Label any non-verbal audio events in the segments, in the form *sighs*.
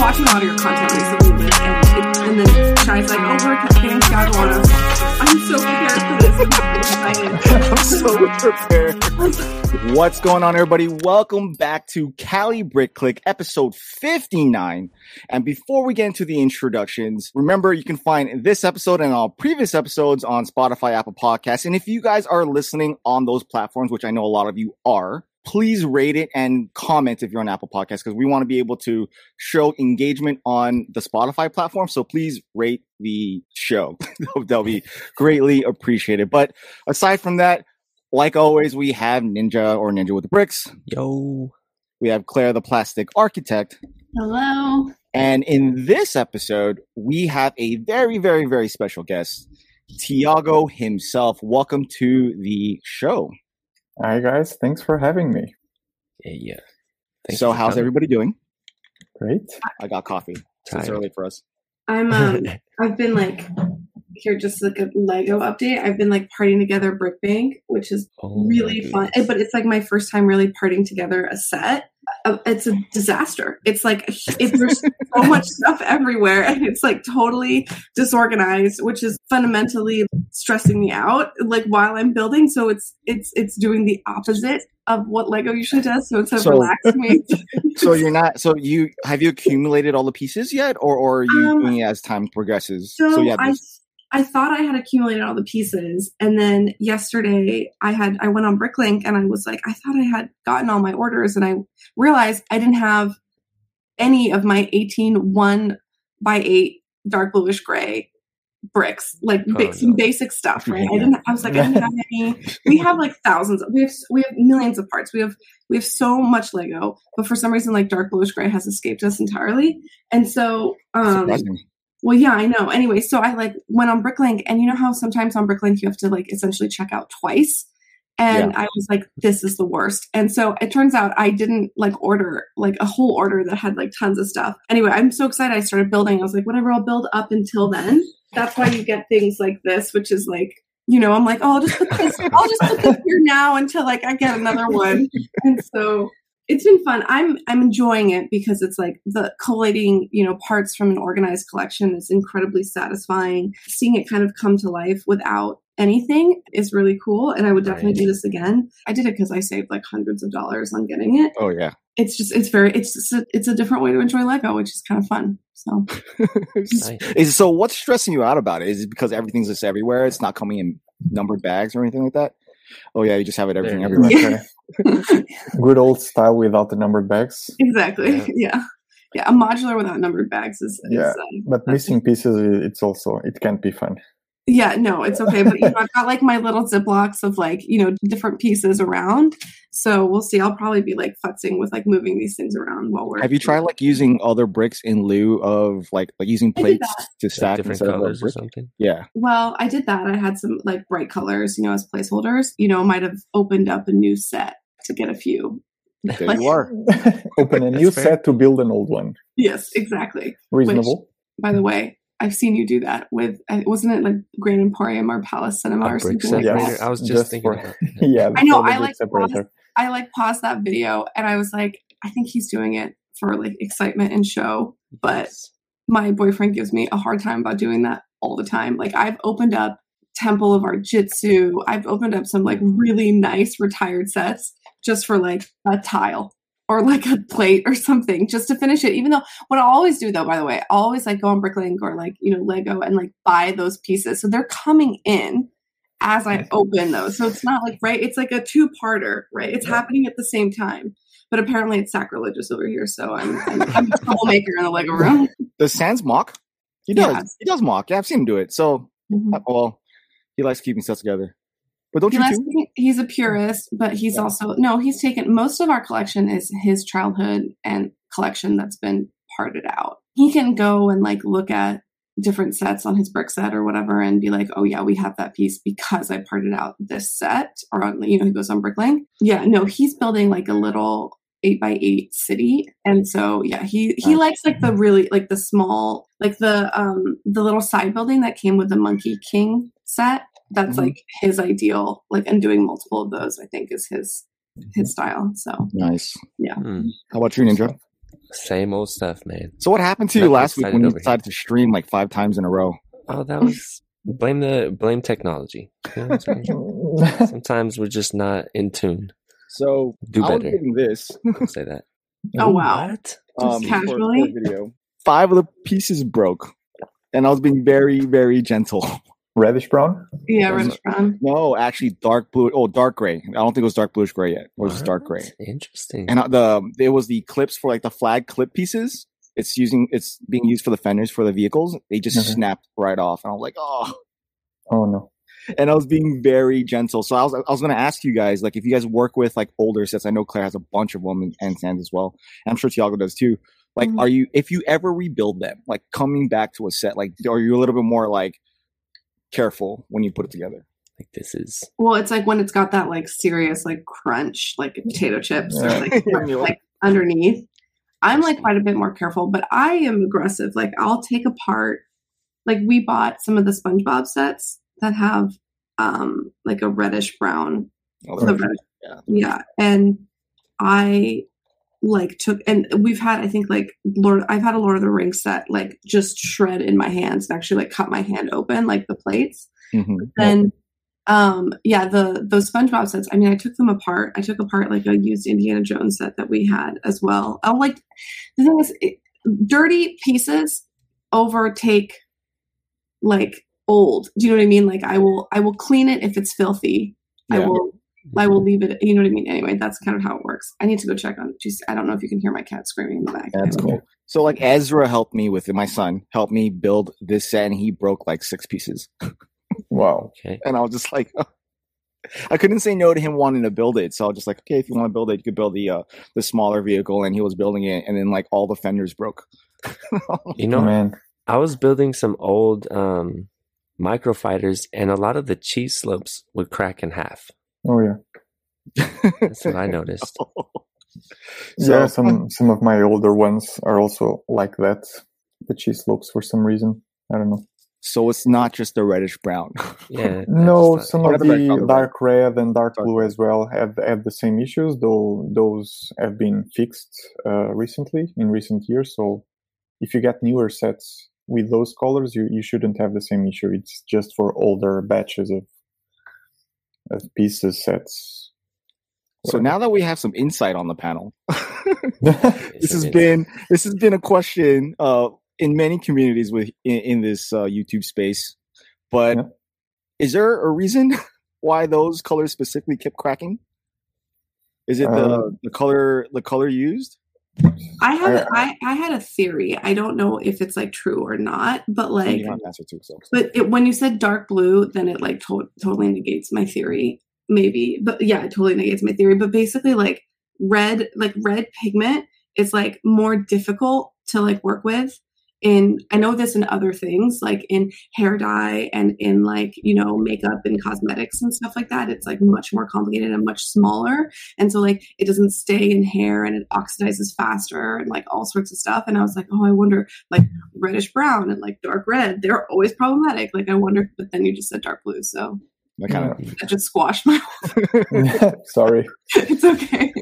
watching a lot of your content recently, Liz, and, it, and then Shai's like, "Oh, we're getting Chicago I'm so prepared for this. *laughs* I'm so prepared. What's going on, everybody? Welcome back to Cali Brick Click, episode 59. And before we get into the introductions, remember you can find this episode and all previous episodes on Spotify, Apple Podcasts. And if you guys are listening on those platforms, which I know a lot of you are, please rate it and comment if you're on Apple Podcasts because we want to be able to show engagement on the Spotify platform. So please rate the show. *laughs* That'll be greatly appreciated. But aside from that, like always, we have Ninja or Ninja with the Bricks. Yo. We have Claire, the plastic architect. Hello. And in this episode, we have a very, very, very special guest, Tiago himself. Welcome to the show. Hi guys, thanks for having me. Yeah, yeah. Thanks so, how's coming. everybody doing? Great. I got coffee. It's early for us. I'm um *laughs* I've been like here just like a Lego update. I've been like partying together Brick Bank, which is oh really fun. But it's like my first time really partying together a set. Uh, it's a disaster. It's like it, there's so *laughs* much stuff everywhere, and it's like totally disorganized, which is fundamentally stressing me out. Like while I'm building, so it's it's it's doing the opposite of what Lego usually does. So it's a so, relaxed *laughs* me. so you're not. So you have you accumulated all the pieces yet, or or are you um, doing it as time progresses? So, so yeah, I I thought I had accumulated all the pieces. And then yesterday I had, I went on Bricklink and I was like, I thought I had gotten all my orders and I realized I didn't have any of my 18 one by eight dark bluish gray bricks, like oh, some basic stuff, right? I didn't, I was like, I didn't have any, we have like thousands, we have, we have millions of parts. We have, we have so much Lego, but for some reason, like dark bluish gray has escaped us entirely. And so, um, well, yeah, I know. Anyway, so I like went on Bricklink, and you know how sometimes on Bricklink you have to like essentially check out twice. And yeah. I was like, this is the worst. And so it turns out I didn't like order like a whole order that had like tons of stuff. Anyway, I'm so excited. I started building. I was like, whatever, I'll build up until then. That's why you get things like this, which is like, you know, I'm like, oh, I'll just put this, I'll just put this here now until like I get another one. And so it's been fun. I'm I'm enjoying it because it's like the collating, you know, parts from an organized collection is incredibly satisfying. Seeing it kind of come to life without anything is really cool and I would definitely right. do this again. I did it cuz I saved like hundreds of dollars on getting it. Oh yeah. It's just it's very it's just a, it's a different way to enjoy Lego, which is kind of fun. So *laughs* Is so what's stressing you out about it? Is it because everything's just everywhere? It's not coming in numbered bags or anything like that? Oh yeah, you just have it everything everywhere. Yeah. *laughs* Good old style without the numbered bags. Exactly. Yeah. *laughs* yeah. yeah. a modular without numbered bags is, is yeah. Uh, but missing pieces, it's also it can't be fun. Yeah, no, it's okay. But you know, I've got like my little ziplocs of like, you know, different pieces around. So we'll see. I'll probably be like futzing with like moving these things around while we're Have you tried like using other bricks in lieu of like like using plates to stack like different colors or something? Yeah. Well, I did that. I had some like bright colors, you know, as placeholders. You know, might have opened up a new set to get a few. There like, you are. *laughs* Open a new set to build an old one. Yes, exactly. Reasonable. Which, by the way, I've seen you do that with uh, wasn't it like Grand Emporium or Palace Cinema or something like yes. that? I was just, just thinking. For, *laughs* yeah, I know. I like paused, I like paused that video and I was like, I think he's doing it for like excitement and show, but my boyfriend gives me a hard time about doing that all the time. Like I've opened up Temple of Airjitzu. I've opened up some like really nice retired sets just for like a tile or like a plate or something just to finish it. Even though what I always do though, by the way, I always like go on Bricklink or like, you know, Lego and like buy those pieces. So they're coming in as I open those. So it's not like, right? It's like a two parter, right? It's yeah. happening at the same time. But apparently it's sacrilegious over here. So I'm, I'm, I'm a troublemaker in the Lego room. *laughs* Does Sans mock? He does. Yeah. He does mock. Yeah, I've seen him do it. So, mm-hmm. Uh, well, he likes keeping stuff together. But don't he you too? He's a purist, but he's yeah. also no. He's taken most of our collection is his childhood and collection that's been parted out. He can go and like look at different sets on his Brickset or whatever and be like, oh yeah, we have that piece because I parted out this set. Or on, you know, he goes on Bricklink. Yeah, no, he's building like a little eight by eight city. And so yeah, he he likes like the really like the small like the um the little side building that came with the Monkey King set that's mm-hmm. like his ideal like and doing multiple of those i think is his his style so nice yeah mm. how about you ninja Same old stuff, man. So what happened to you last week when you over here. decided to stream like five times in a row? Oh, that was blame the blame technology. You know what I'm saying? *laughs* Sometimes we're just not in tune. So Do I was better. getting this I'll say that. Oh wow. What? um, for- for casually? video. Five of the pieces broke, and I was being very, very gentle. Reddish brown. Yeah, Those reddish brown. No, actually, dark blue. Oh, dark gray. I don't think it was dark bluish gray yet. It was just dark gray. Interesting. And uh, the it was the clips for like the flag clip pieces. It's using it's being used for the fenders for the vehicles. They just Mhm. snapped right off, and I was like, oh. Oh no. And I was being very gentle. So I was I was going to ask you guys like if you guys work with like older sets. I know Claire has a bunch of them and, and Sands as well. And I'm sure Tiago does too. Like, Mhm. are you if you ever rebuild them, like coming back to a set, like are you a little bit more like careful when you put it together? like this is Well, it's like when it's got that like serious like crunch, like potato chips or like, You're like- like underneath. I'm like quite a bit more careful, but I am aggressive. Like I'll take apart like we bought some of the SpongeBob sets that have um like a reddish brown Oh, the reddish, yeah. yeah. And I like took and we've had I think like Lord I've had a Lord of the Rings set like just shred in my hands and actually like cut my hand open like the plates. Mhm. then um yeah the those spongebob sets i mean i took them apart. I took apart like a used indiana jones set that we had as well. I like the thing is it, dirty pieces overtake like old. Do you know what i mean? Like i will i will clean it if it's filthy. I will i will leave it you know what i mean anyway that's kind of how it works i need to go check on geez, i don't know if you can hear my cat screaming in the back That's cool. So like Ezra helped me with it. My son helped me build this set, and he broke like six pieces. *laughs* Wow. okay. And I was just like, *laughs* I couldn't say no to him wanting to build it. So I was just like, okay, if you want to build it, you could build the uh, the smaller vehicle. And he was building it, and then like all the fenders broke. *laughs* You know, man. I was building some old um microfighters and a lot of the cheese slopes would crack in half. Oh yeah. That's what I *laughs* noticed. *laughs* yeah, some some of my older ones are also like that. The cheese slopes for some reason. I don't know. So it's not just the reddish brown. *laughs* Yeah. No, just some of the is dark red and dark Dark blue as well have have the same issues, though those have been fixed uh, recently in recent years. So if you get newer sets with those colors, you, you shouldn't have the same issue. It's just for older batches of of pieces sets. so now that we have some insight on the panel, *laughs* *laughs* this has been this has been a question uh, in many communities with in, in this uh, YouTube space. But Yeah. is there a reason *laughs* why those colors specifically kept cracking? Is it the Uh, the color the color used? I have I- I, I had a theory i don't know if it's like true or not but like an answer to so. But it, when you said dark blue, then it like to- totally negates my theory. Maybe, but yeah, it totally negates my theory. But basically, like red, like red pigment is like more difficult to like work with. In I know this in other things, like in hair dye and in like you know makeup and cosmetics and stuff like that. It's like much more complicated and much smaller, and so like it doesn't stay in hair and it oxidizes faster and like all sorts of stuff. And I was like, oh, I wonder like reddish brown and like dark red. They're always problematic. Like I wonder, but then you just said dark blue, so I kind of that just squashed my. *laughs* *laughs* Sorry, it's okay.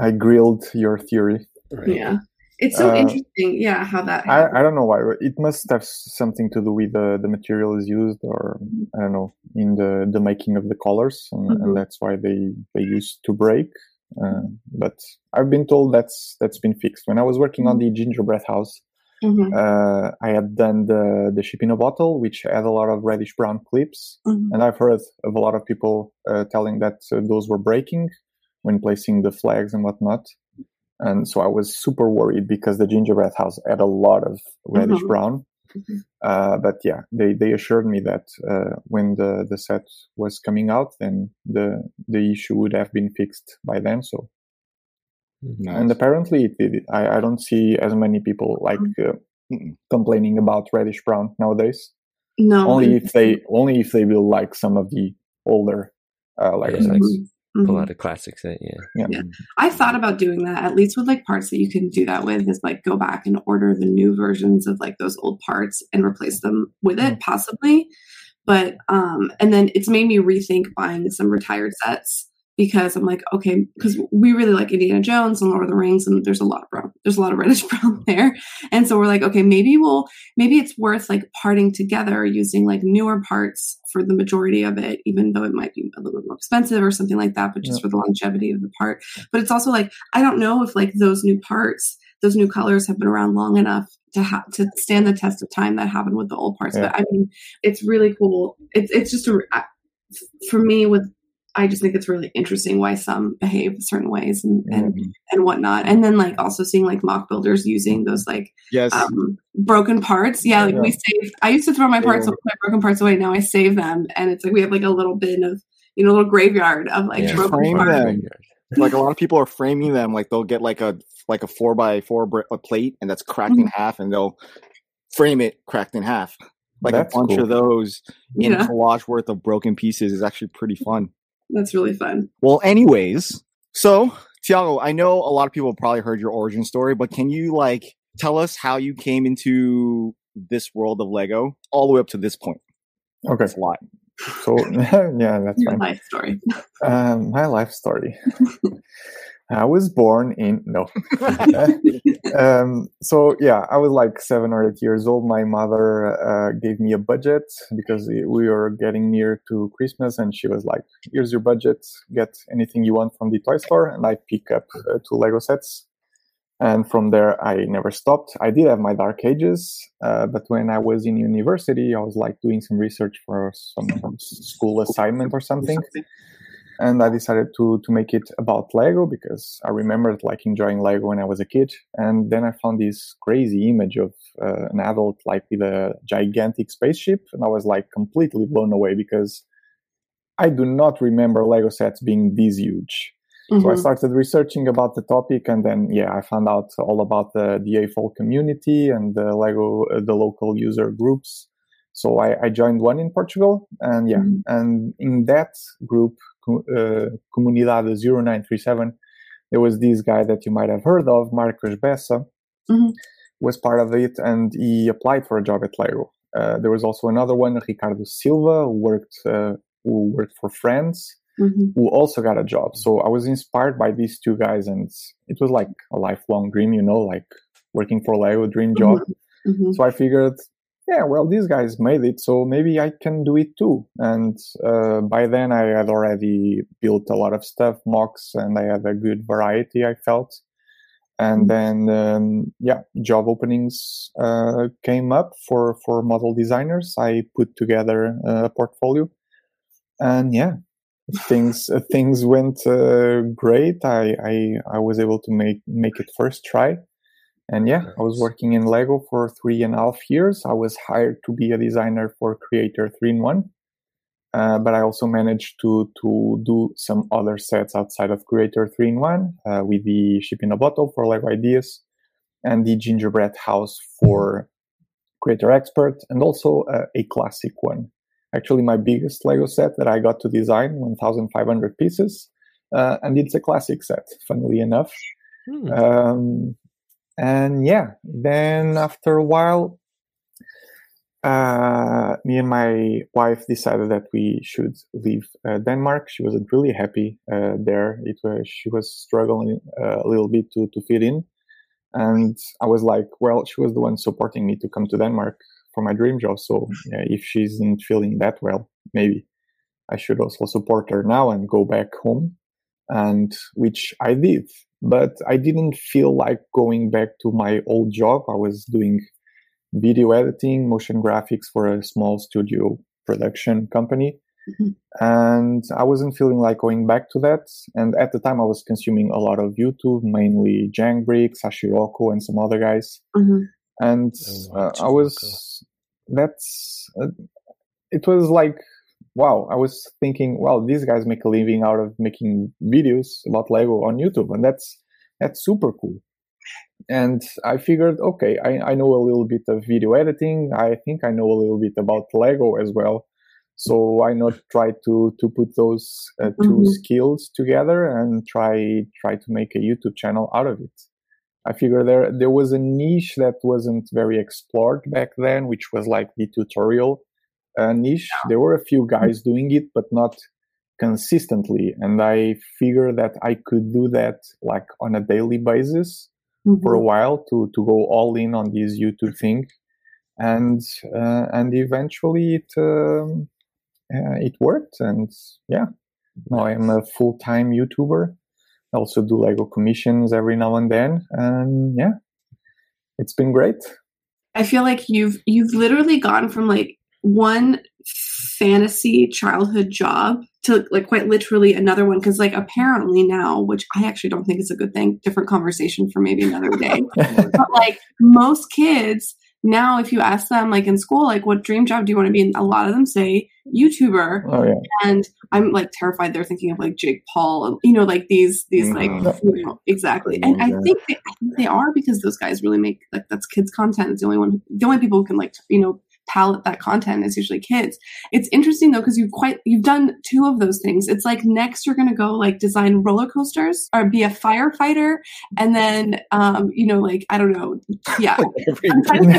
I grilled your theory. Right. Yeah, it's so Uh, interesting. Yeah, how that. I. I don't know why. It must have something to do with the, the materials used, or I don't know, in the, the making of the colors, and, Mhm. and that's why they they used to break. Uh, but I've been told that's that's been fixed. When I was working on the gingerbread house, Mhm, uh, I had done the the ship in a bottle, which had a lot of reddish brown clips, mhm. and I've heard of a lot of people uh, telling that uh, those were breaking when placing the flags and whatnot. And so I was super worried because the gingerbread house had a lot of reddish Mhm. brown. Mhm. Uh, but yeah, they, they assured me that uh, when the, the set was coming out, then the the issue would have been fixed by then. So Mhm. and apparently it did. I, I don't see as many people like uh, complaining about reddish brown nowadays No, only if they only if they will like some of the older uh, Lego Yeah, sets. like- Mhm, Pull mhm. out a classic set, yeah. I thought about doing that at least with like parts that you can do that with is like go back and order the new versions of like those old parts and replace them with it possibly. But um and then it's made me rethink buying some retired sets because I'm like, okay, because we really like Indiana Jones and Lord of the Rings, and there's a lot of brown, there's a lot of *laughs* reddish brown there, and so we're like, okay, maybe we'll, maybe it's worth like parting together using like newer parts for the majority of it, even though it might be a little bit more expensive or something like that, but just yeah. for the longevity of the part. But it's also like I don't know if like those new parts, those new colors have been around long enough to have to stand the test of time that happened with the old parts. Yeah. But I mean, it's really cool. It's it's just a for me with I just think it's really interesting why some behave certain ways and and, mm-hmm. and whatnot. And then like also seeing like MOC builders using those like yes um, broken parts. Yeah, like yeah. we save. I used to throw my parts, yeah. my broken parts away. Now I save them, and it's like we have like a little bin of you know a little graveyard of like yeah. broken Frame parts. Them. *laughs* Like a lot of people are framing them. Like they'll get like a like a four by four a plate, and that's cracked mm-hmm. in half, and they'll frame it cracked in half. Like That's a bunch cool. of those in yeah. collage worth of broken pieces is actually pretty fun. That's really fun. Well, anyways, so Tiago, I know a lot of people probably heard your origin story, but can you like tell us how you came into this world of Lego all the way up to this point? Okay. That's a lot. So *laughs* yeah, that's your fine. life story. Um, my life story. *laughs* I was born in no. *laughs* um, so yeah, I was like seven or eight years old. My mother uh, gave me a budget because we were getting near to Christmas, and she was like, "Here's your budget. Get anything you want from the toy store." And I pick up uh, two Lego sets. And from there, I never stopped. I did have my dark ages, uh, but when I was in university, I was like doing some research for some, some school assignment or something and I decided to to make it about Lego because I remembered like enjoying Lego when I was a kid. And then I found this crazy image of uh, an adult like with a gigantic spaceship, and I was like completely blown away because I do not remember Lego sets being this huge. Mm-hmm. So I mm-hmm. started researching about the topic, and then yeah, I found out all about the the AFOL community and the Lego uh, the local user groups. So I, I, joined one in Portugal, and yeah, mm-hmm. and in that group, uh, Comunidade 0937, there was this guy that you might have heard of, Marcos Bessa, mm-hmm. was part of it, and he applied for a job at Lego. Uh, there was also another one, Ricardo Silva, who worked uh, who worked for Friends, mm-hmm. who also got a job. So I was inspired by these two guys, and it was like a lifelong dream, you know, like working for Lego, dream job. Mm-hmm. mm-hmm. So I figured yeah, well, these guys made it, so maybe I can do it too. And uh, by then, I had already built a lot of stuff, MOCs, and I had a good variety. I felt, and mm-hmm. then um, yeah, job openings uh, came up for for model designers. I put together a portfolio, and yeah, things *laughs* things went uh, great. I, I I was able to make make it first try and yeah, I was working in Lego for three and a half years. I was hired to be a designer for Creator 3 in 1. Uh, but I also managed to to do some other sets outside of Creator 3 in 1 uh, with the Ship in a Bottle for Lego Ideas and the Gingerbread House for Creator Expert and also uh, a classic one. Actually, my biggest Lego set that I got to design, 1,500 pieces. Uh, and it's a classic set, funnily enough. Hmm. Um, and yeah, then after a while, uh, me and my wife decided that we should leave uh, Denmark. She wasn't really happy uh, there. It was she was struggling uh, a little bit to to fit in, and I was like, well, she was the one supporting me to come to Denmark for my dream job. So if she isn't feeling that well, maybe I should also support her now and go back home. And which I did but I didn't feel like going back to my old job. I was doing video editing, motion graphics for a small studio production company. Mm-hmm. And I wasn't feeling like going back to that. And at the time, I was consuming a lot of YouTube, mainly Jangbrick, Sashiroko, and some other guys. Mm-hmm. And oh, uh, I was, that's, uh, it was like wow, I was thinking, well, these guys make a living out of making videos about Lego on YouTube, and that's that's super cool. And I figured, okay, I, I know a little bit of video editing. I think I know a little bit about Lego as well. So why not try to to put those uh, 2 mm-hmm. skills together and try try to make a YouTube channel out of it? I figure there there was a niche that wasn't very explored back then, which was like the tutorial uh, niche. There were a few guys doing it, but not consistently. And i figured that i could do that like on a daily basis mm-hmm. for a while to to go all in on this youtube thing. And uh, and eventually it um, uh, it worked. And yeah now i'm a full-time youtuber. I also do lego commissions every now and then. And yeah it's been great. I feel like you've you've literally gone from like one fantasy childhood job to like quite literally another one because like apparently now which i actually don't think is a good thing different conversation for maybe another day *laughs* but like most kids now if you ask them like in school like what dream job do you want to be? In a lot of them say youtuber. Oh, yeah. and i'm like terrified they're thinking of like jake paul and, you know like these these mm-hmm. like you know, exactly. And i think they, I think they are because those guys really make like that's kids content. It's the only one the only people who can like you know palette that content is usually kids. It's interesting though because you've quite you've done two of those things. It's like next you're going to go like design roller coasters or be a firefighter, and then um, you know like I don't know, yeah, *laughs*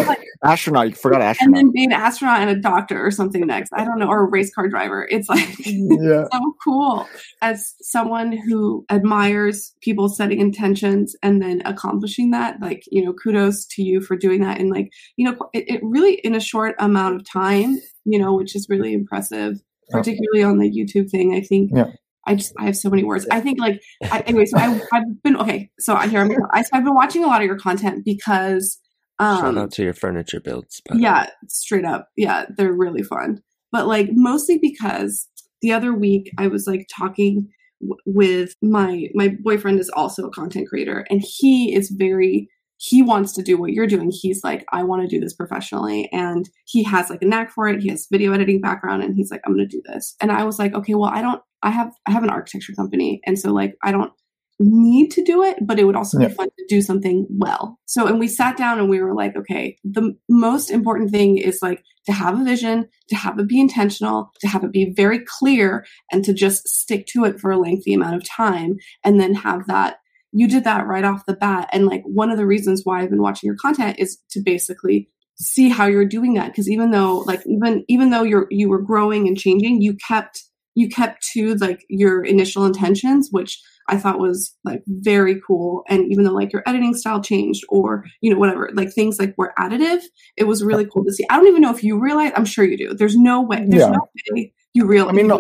like, astronaut. You forgot astronaut, and then be an astronaut and a doctor or something next. I don't know, or a race car driver. It's like *laughs* yeah. *laughs* so cool as someone who admires people setting intentions and then accomplishing that. Like you know, kudos to you for doing that and like you know it, it really in a short amount of time, you know, which is really impressive, particularly on the YouTube thing. I think yeah. I just I have so many words. I think like I, anyway. So I, have been okay. So I hear I, I've been watching a lot of your content because um, shout out to your furniture builds. Yeah, straight up. Yeah, they're really fun. But like mostly because the other week I was like talking w- with my my boyfriend is also a content creator and he is very he wants to do what you're doing. He's like, I want to do this professionally. And he has like a knack for it. He has video editing background and he's like, I'm going to do this. And I was like, okay, well, I don't, I have, I have an architecture company. And so like, I don't need to do it, but it would also yeah. be fun to do something well. So, and we sat down and we were like, okay, the most important thing is like to have a vision, to have it be intentional, to have it be very clear and to just stick to it for a lengthy amount of time and then have that you did that right off the bat. And like one of the reasons why I've been watching your content is to basically see how you're doing that. Cause even though like even even though you're you were growing and changing, you kept you kept to like your initial intentions, which I thought was like very cool. And even though like your editing style changed or, you know, whatever, like things like were additive, it was really cool to see. I don't even know if you realize, I'm sure you do. There's no way, there's yeah. no way you realize. I mean, no,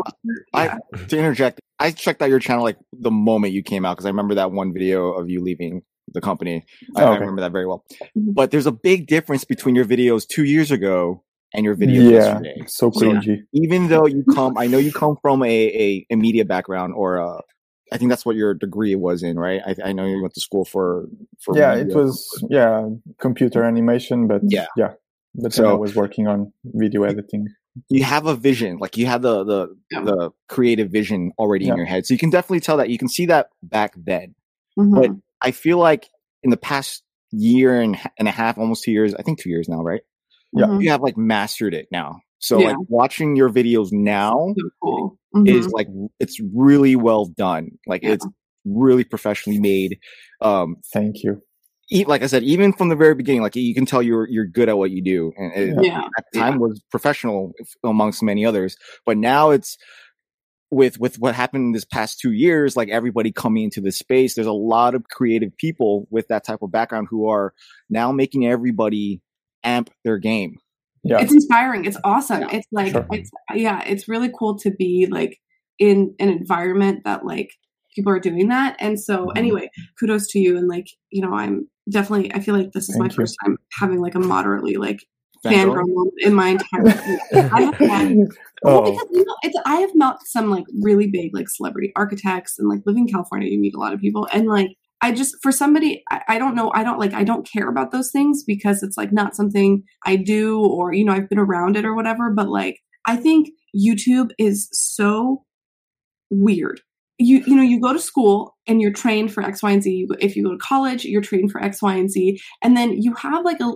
yeah. I, to interject, I checked out your channel like the moment you came out because I remember that one video of you leaving the company. I, oh, okay. I, remember that very well. Mm-hmm. But there's a big difference between your videos two years ago and your videos yeah, yesterday. So cringy. Even though you come, I know you *laughs* come from a, a, a media background or a, I think that's what your degree was in, right? I, I know you went to school for for yeah, it was yeah computer animation, but yeah, yeah. But so, I was working on video editing you have a vision like you have the the yeah. the creative vision already yeah. in your head so you can definitely tell that you can see that back then mm-hmm. but i feel like in the past year and, and a half almost two years i think two years now right yeah mm-hmm. you have like mastered it now so yeah. like watching your videos now so cool. mm-hmm. is like it's really well done like it's really professionally made um thank you like I said, even from the very beginning, like you can tell you're you're good at what you do, and it, yeah. at the time yeah. was professional amongst many others. But now it's with with what happened in this past two years, like everybody coming into this space, there's a lot of creative people with that type of background who are now making everybody amp their game. Yeah, it's inspiring. It's awesome. Yeah. It's like sure. it's yeah, it's really cool to be like in an environment that like people are doing that. And so mm-hmm. anyway, kudos to you and like, you know, I'm definitely I feel like this is Thank my you. first time having like a moderately like fangirl moment in my entire life. I have *laughs* had, well, oh. because you know, it's I have met some like really big like celebrity architects and like living in California, you meet a lot of people and like I just for somebody I, I, don't know I don't like I don't care about those things because it's like not something I do or you know I've been around it or whatever. But like I think YouTube is so weird you you know you go to school and you're trained for x y and z. If you go to college you're trained for x y and z. And then you have like a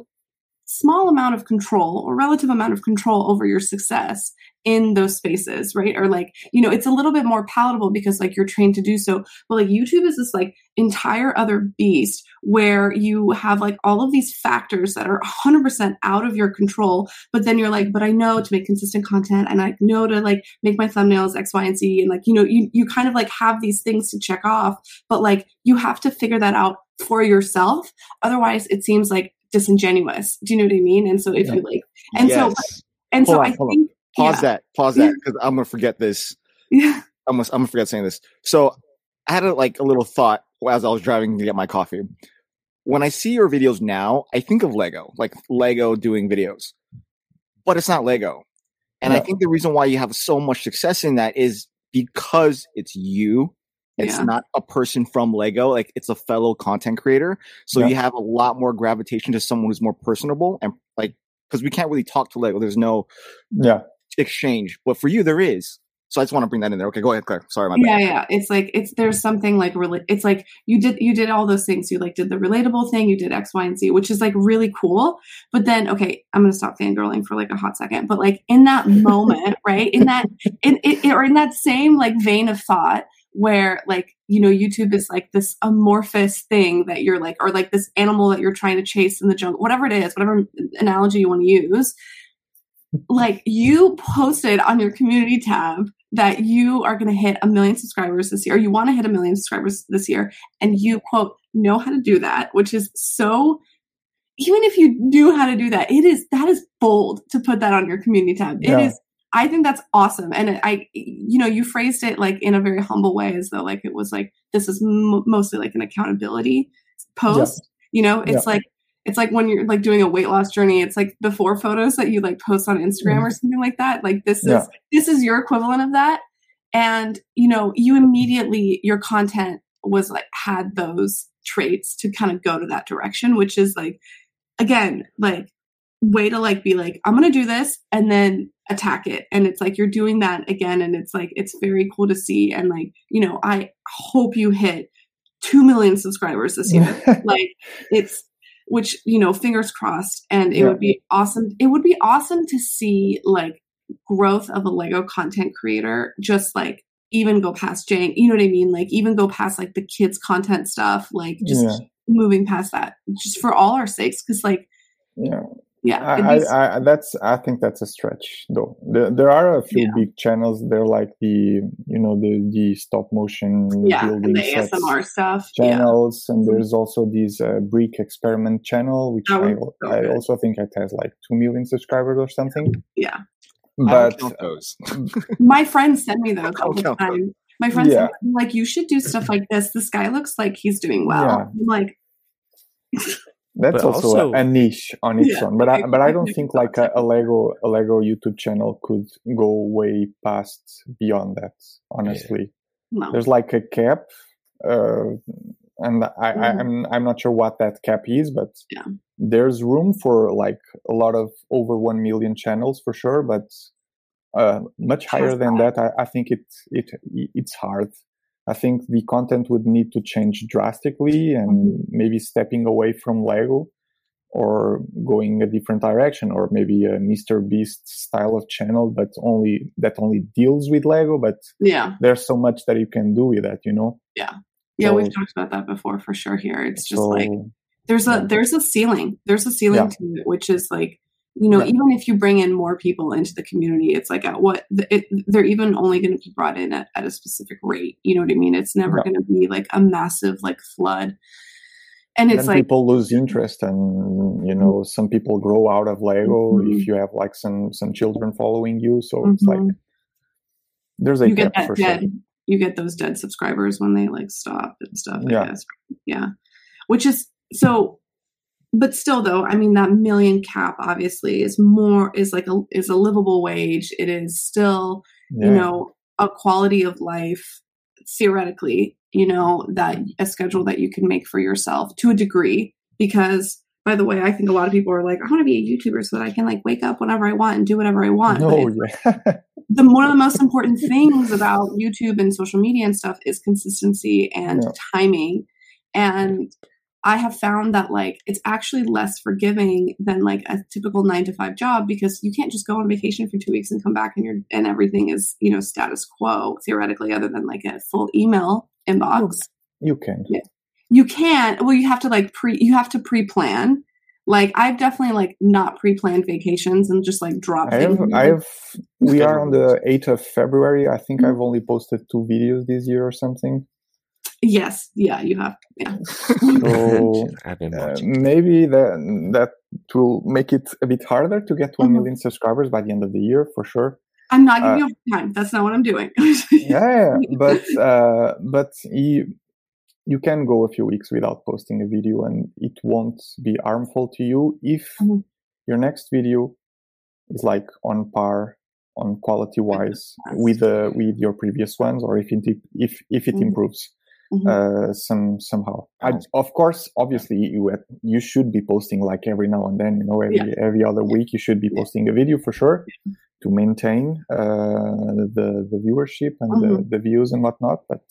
small amount of control or relative amount of control over your success in those spaces, right? Or like, you know, it's a little bit more palatable because like you're trained to do so. But like YouTube is this like entire other beast where you have like all of these factors that are 100% out of your control. But then you're like, but I know to make consistent content and I know to like make my thumbnails X, Y, and Z. And like, you know, you, you kind of like have these things to check off, but like you have to figure that out for yourself. Otherwise, it seems like disingenuous. Do you know what I mean? And so if Yeah. you like, and Yes. so, and so on, I hold think, pause yeah. that. Pause that because I'm gonna forget this. Yeah. I'm gonna, I'm gonna forget saying this. So I had a, like a little thought as I was driving to get my coffee. When I see your videos now, I think of Lego, like Lego doing videos, but it's not Lego. And I think the reason why you have so much success in that is because it's you. It's Yeah. not a person from Lego. Like it's a fellow content creator. So Yeah. you have a lot more gravitation to someone who's more personable and like, because we can't really talk to Lego. There's no Yeah. exchange. But for you, there is. So I just want to bring that in there. Okay, go ahead, Claire. Sorry, my yeah bad. yeah it's like it's there's something like really it's like you did you did all those things you like did the relatable thing you did x y and z which is like really cool but then okay i'm gonna stop fangirling for like a hot second but like in that *laughs* moment right in that in, in or in that same like vein of thought where like you know youtube is like this amorphous thing that you're like or like this animal that you're trying to chase in the jungle whatever it is whatever analogy you want to use like you posted on your community tab that you are going to hit a million subscribers this year, you want to hit a million subscribers this year, and you quote know how to do that, which is so. Even if you knew how to do that, it is that is bold to put that on your community tab. It Yeah. is. I think that's awesome, and I, you know, you phrased it like in a very humble way, as though like it was like this is m- mostly like an accountability post. You know, it's Yeah. like it's like when you're like doing a weight loss journey it's like before photos that you like post on instagram or mm-hmm. something like that. Like this is this is your equivalent of that. And you know you immediately your content was like had those traits to kind of go to that direction which is like again like way to like be like i'm gonna do this and then attack it and it's like you're doing that again and it's like it's very cool to see and like you know i hope you hit 2 million subscribers this year *laughs* like it's which you know fingers crossed and it Yeah. would be awesome it would be awesome to see like growth of a lego content creator just like even go past jane you know what i mean like even go past like the kids content stuff like just Yeah. moving past that just for all our sakes because like yeah. Yeah I, I, I, that's I think that's a stretch though. There, there are a few Yeah. big channels. They're like the you know the the stop motion yeah building and the asmr stuff yeah channels, and there's also this uh, brick experiment channel, which That I, so I also think it has like two million subscribers or something. yeah But those. *laughs* my friends send me those I all don't the time my friends Yeah. send like you should do stuff like this this guy looks like he's doing well Yeah. I'm like that's also, also- a, niche on its Yeah, own. But I but I don't think like a, a Lego a Lego YouTube channel could go way past beyond that. Honestly. no there's like a cap uh, and I, I, Mhm. I'm I'm not sure what that cap is, but Yeah. there's room for like a lot of over one million channels for sure. But uh, much higher than that, I, I think it it it's hard. I think the content would need to change drastically, and Mhm. maybe stepping away from Lego, or going a different direction, or maybe a Mr. Beast style of channel, but only that only deals with Lego, but yeah there's so much that you can do with that, you know. yeah So- we've talked about that before for sure here it's just so like there's a there's a ceiling there's a ceiling Yeah. to it which is like you know even if you bring in more people into the community it's like at what it, they're even only going to be brought in at, at a specific rate you know what i mean it's never going to be like a massive like flood and it's like people lose interest, and you know some people grow out of Lego Mhm. if you have like some some children following you. So it's like Mhm. there's a you get that for dead sure. you get those dead subscribers when they like stop and stuff I Yeah. guess yeah which is so but still though i mean that million cap obviously is more is like a is a livable wage it is still Yeah. you know a quality of life theoretically you know that a schedule that you can make for yourself to a degree because by the way i think a lot of people are like i want to be a youtuber so that i can like wake up whenever i want and do whatever i want no, yeah, *laughs* the one of the most important things about YouTube and social media and stuff is consistency and Yeah. timing. And I have found that like it's actually less forgiving than like a typical nine to five job because you can't just go on vacation for two weeks and come back and you're and everything is you know status quo theoretically other than like a full email inbox. You can. Yeah. You can. Well, you have to like pre. You have to pre-plan. Like I've definitely like not pre-planned vacations and just like dropped. I have. I have. We are on the eighth of February. I think Mhm. I've only posted two videos this year or something. Yes. Yeah. You have. Yeah. *laughs* So *laughs* uh, maybe that that will make it a bit harder to get one Mhm. million subscribers by the end of the year for sure. I'm not giving Uh, you time. That's not what I'm doing. *laughs* yeah, but uh, but you you can go a few weeks without posting a video, and it won't be harmful to you if Mhm. your next video is like on par on quality wise Yes. with uh, with your previous ones, or if it if if it Mhm. improves Mhm. uh, some somehow. I, of course, obviously, you you should be posting like every now and then. You know, every every other week, you should be Yeah. posting a video for sure to maintain uh, the the viewership and the, Mhm. the views and whatnot. But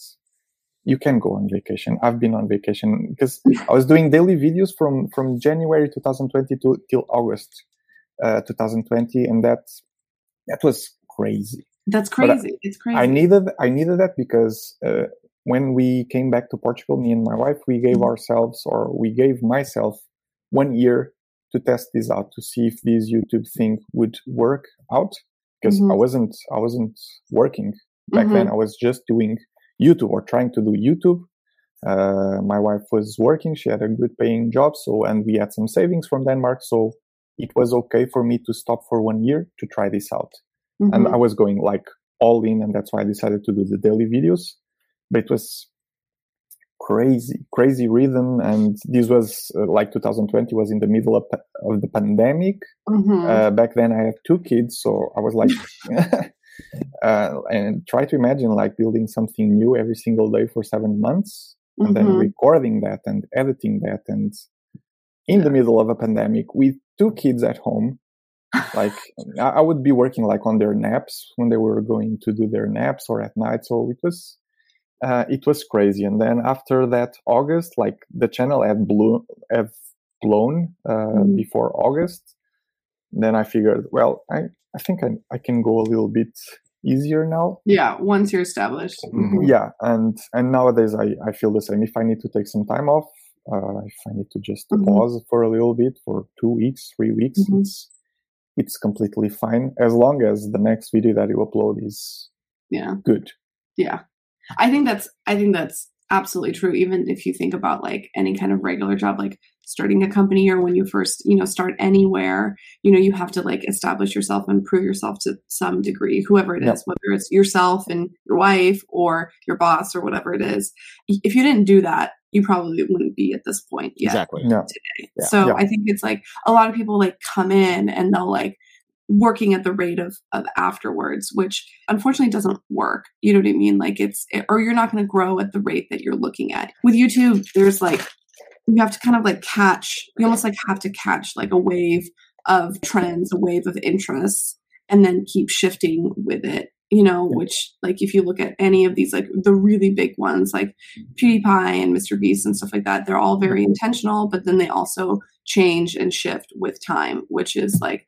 you can go on vacation. I've been on vacation because I was doing daily videos from from January 2020 to till August uh, 2020, and that that was crazy. That's But I- crazy. it's crazy. I needed I needed that because uh, when we came back to Portugal, me and my wife, we gave Mhm. ourselves or we gave myself one year to test this out to see if this YouTube thing would work out because Mhm. I wasn't I wasn't working back Mhm. then. I was just doing YouTube or trying to do YouTube. Uh, my wife was working; she had a good paying job, so and we had some savings from Denmark, so it was okay for me to stop for one year to try this out and Mhm. I was going like all in, and that's why I decided to do the daily videos. But it was crazy, crazy rhythm, and this was uh, like 2020 was in the middle of, of the pandemic. Mhm. Uh, back then, I had two kids, so I was like, *laughs* uh, and try to imagine like building something new every single day for seven months, and then Mhm. recording that and editing that, and in the middle of a pandemic with two kids at home like I I would be working like on their naps when they were going to do their naps or at night. So it was uh, it was crazy. And then after that August, like the channel had blew have blown uh, Mhm. before August. Then I figured, well, I I think I I can go a little bit easier now. yeah. Once you're established. Mhm. Yeah, and and nowadays I I feel the same. If I need to take some time off, uh, if I need to just Mhm. pause for a little bit for two weeks, three weeks, Mhm. it's it's completely fine as long as the next video that you upload is Yeah. good. Yeah. I think that's I think that's absolutely true. Even if you think about like any kind of regular job, like starting a company or when you first, you know, start anywhere, you know, you have to like establish yourself and prove yourself to some degree, whoever it is, Yep. whether it's yourself and your wife or your boss or whatever it is. If you didn't do that, you probably wouldn't be at this point yet. Exactly. Yeah. Yeah. So Yeah. I think it's like a lot of people like come in and they'll like working at the rate of of afterwards, which unfortunately doesn't work. You know what I mean? Like it's or you're not going to grow at the rate that you're looking at. With YouTube, there's like you have to kind of like catch you almost like have to catch like a wave of trends, a wave of interests, and then keep shifting with it. You know, which like if you look at any of these like the really big ones like PewDiePie and Mr. Beast and stuff like that, they're all very intentional, but then they also change and shift with time, which is like,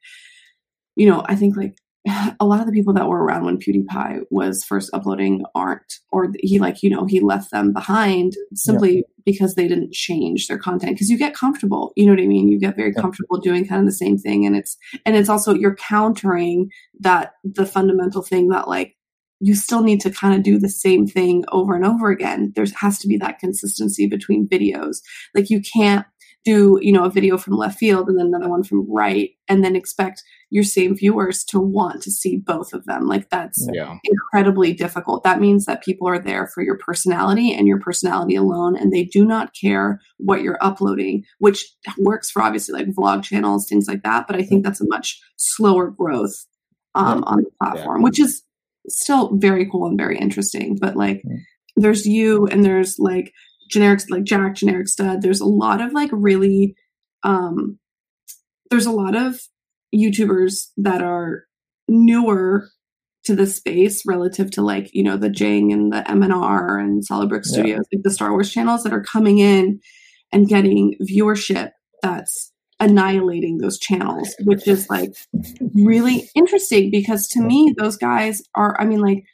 you know, I think like *sighs* a lot of the people that were around when PewDiePie was first uploading aren't, or he like, you know, he left them behind simply because they didn't change their content. Cause you get comfortable, you know what I mean? You get very Yeah. comfortable doing kind of the same thing. And it's, and it's also, you're countering that, the fundamental thing that like, you still need to kind of do the same thing over and over again. There has to be that consistency between videos. Like you can't do, you know, a video from left field and then another one from right and then expect your same viewers to want to see both of them. Like that's Yeah. incredibly difficult. That means that people are there for your personality and your personality alone, and they do not care what you're uploading, which works for obviously like vlog channels, things like that. But I think that's a much slower growth um, on the platform, which is still very cool and very interesting. But like, Mm. there's you and there's like generics like Jack, generic stud. There's a lot of like really, um, there's a lot of YouTubers that are newer to the space relative to like you know the Jang and the MNR and Solid Brick Yeah. Studios, like the Star Wars channels that are coming in and getting viewership that's annihilating those channels, which is like really interesting because to me, those guys are, I mean, like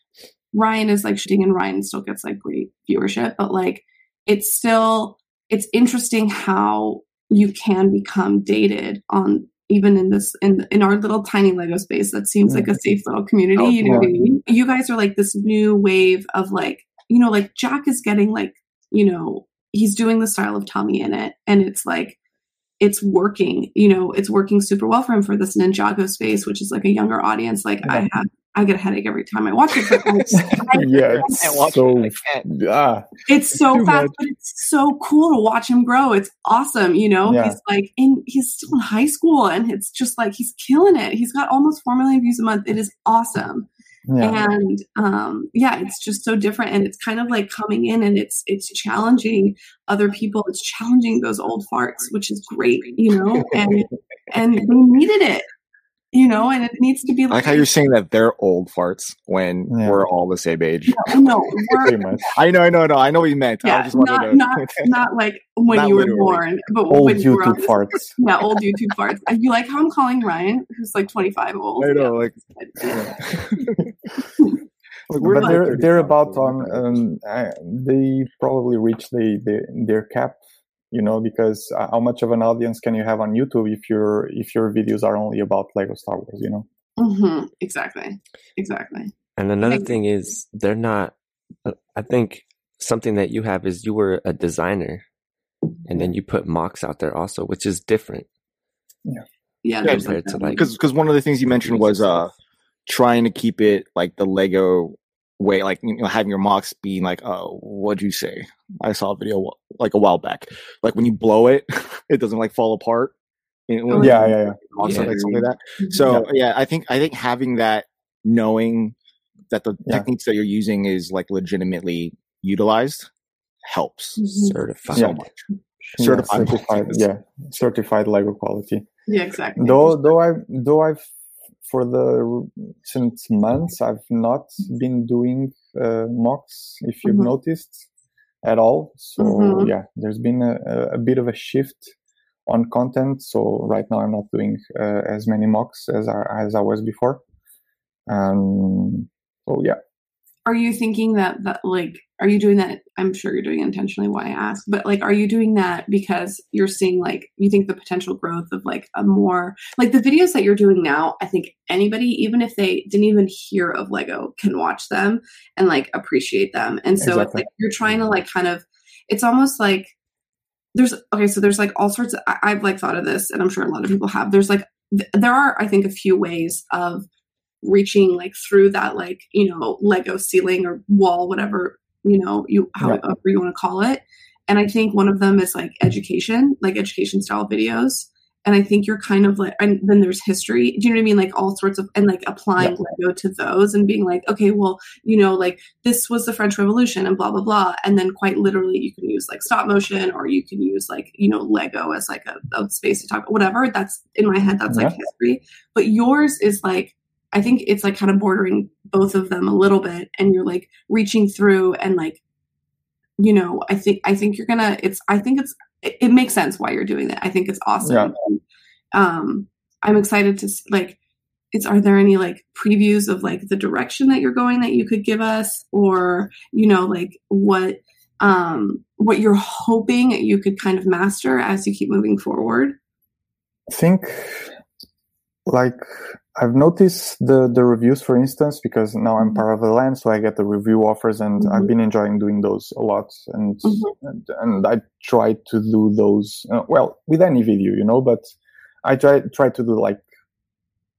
Ryan is like shooting and Ryan still gets like great viewership, but like it's still, it's interesting how you can become dated on even in this in in our little tiny lego space that seems like a mm. safe little community Oh, you know yeah. what i mean? You guys are like this new wave of like you know like jack is getting like you know he's doing the style of TommyInnit and it's like it's working you know it's working super well for him for this ninjago space which is like a younger audience. Like i have i get a headache every time i watch it but like, *laughs* yeah, I can't watch it's so it. I ah, it's so fast much. but it's so cool to watch him grow. It's awesome you know? Yeah. he's like in he's still in high school and it's just like he's killing it. He's got almost 4 million views a month. It is awesome. Yeah. and um yeah it's just so different and it's kind of like coming in and it's it's challenging other people. It's challenging those old farts which is great you know? And and they needed it you know and it needs to be I like how you're saying that they're old farts when Yeah. we're all the same age. no, no *laughs* we're, I know, I know, no. I know what you meant. I yeah, just wanted not, to. not *laughs* not like when Not you were born, but Old when you were on YouTube this- farts. Yeah, old YouTube farts. And You like how I'm calling Ryan, who's like 25 old. I know, like, Yeah. like *laughs* we're but not they're they're about we're on um, uh, they probably reach the, the their cap you know because uh, how much of an audience can you have on youtube if your if your videos are only about lego star wars you know Mhm, Exactly. Exactly. And another thing is, they're not. uh, I think something that you have is you were a designer, and then you put MOCs out there also, which is different. Yeah. Yeah, there's compared to, like- because because one of the things you mentioned was uh trying to keep it like the Lego way, like you know having your MOCs being like, oh, what'd you say? I saw a video like a while back, like when you blow it, *laughs* it doesn't like fall apart. You know, Oh, yeah yeah yeah or Yeah. something, like, something like that. So yeah. I think I think having that, knowing that the Yeah. techniques that you're using is like legitimately utilized, helps Mhm. Certified. so much. Yeah, Certified. certified yeah certified lego quality Yeah, exactly. though though i though i've for the since months i've not been doing uh, MOCs if you've Mhm. noticed at all so Mhm. yeah there's been a, a- a bit of a shift on content so right now i'm not doing uh, as many MOCs as I, as I was before um so yeah Are you thinking that that like are you doing that? I'm sure you're doing it intentionally why I ask, but like are you doing that because you're seeing like you think the potential growth of like a more like the videos that you're doing now, I think anybody, even if they didn't even hear of Lego, can watch them and like appreciate them. And so it's like you're trying to like kind of it's almost like there's okay, so there's like all sorts of I, I've like thought of this and I'm sure a lot of people have. There's like th- there are I think a few ways of reaching like through that like you know lego ceiling or wall whatever you know you however you want to call it. And i think one of them is like education like education style videos. And i think you're kind of like and then there's history do you know what i mean? Like all sorts of and like applying lego to those and being like okay well you know like this was the french revolution and blah blah blah. And then quite literally you can use like stop motion or you can use like you know lego as like a, a space to talk whatever. That's in my head that's like history. But yours is like I think it's like kind of bordering both of them a little bit and you're like reaching through and like you know, I think I think you're gonna it's I think it's it, it makes sense why you're doing that. I think it's awesome. And, um I'm excited to like it's are there any like previews of like the direction that you're going that you could give us or you know like what um what you're hoping you could kind of master as you keep moving forward I think like I've noticed the the reviews, for instance, because now I'm part of the land, so I get the review offers, and Mhm. I've been enjoying doing those a lot. And Mhm. and, and I try to do those uh, well with any video, you know, but I try try to do like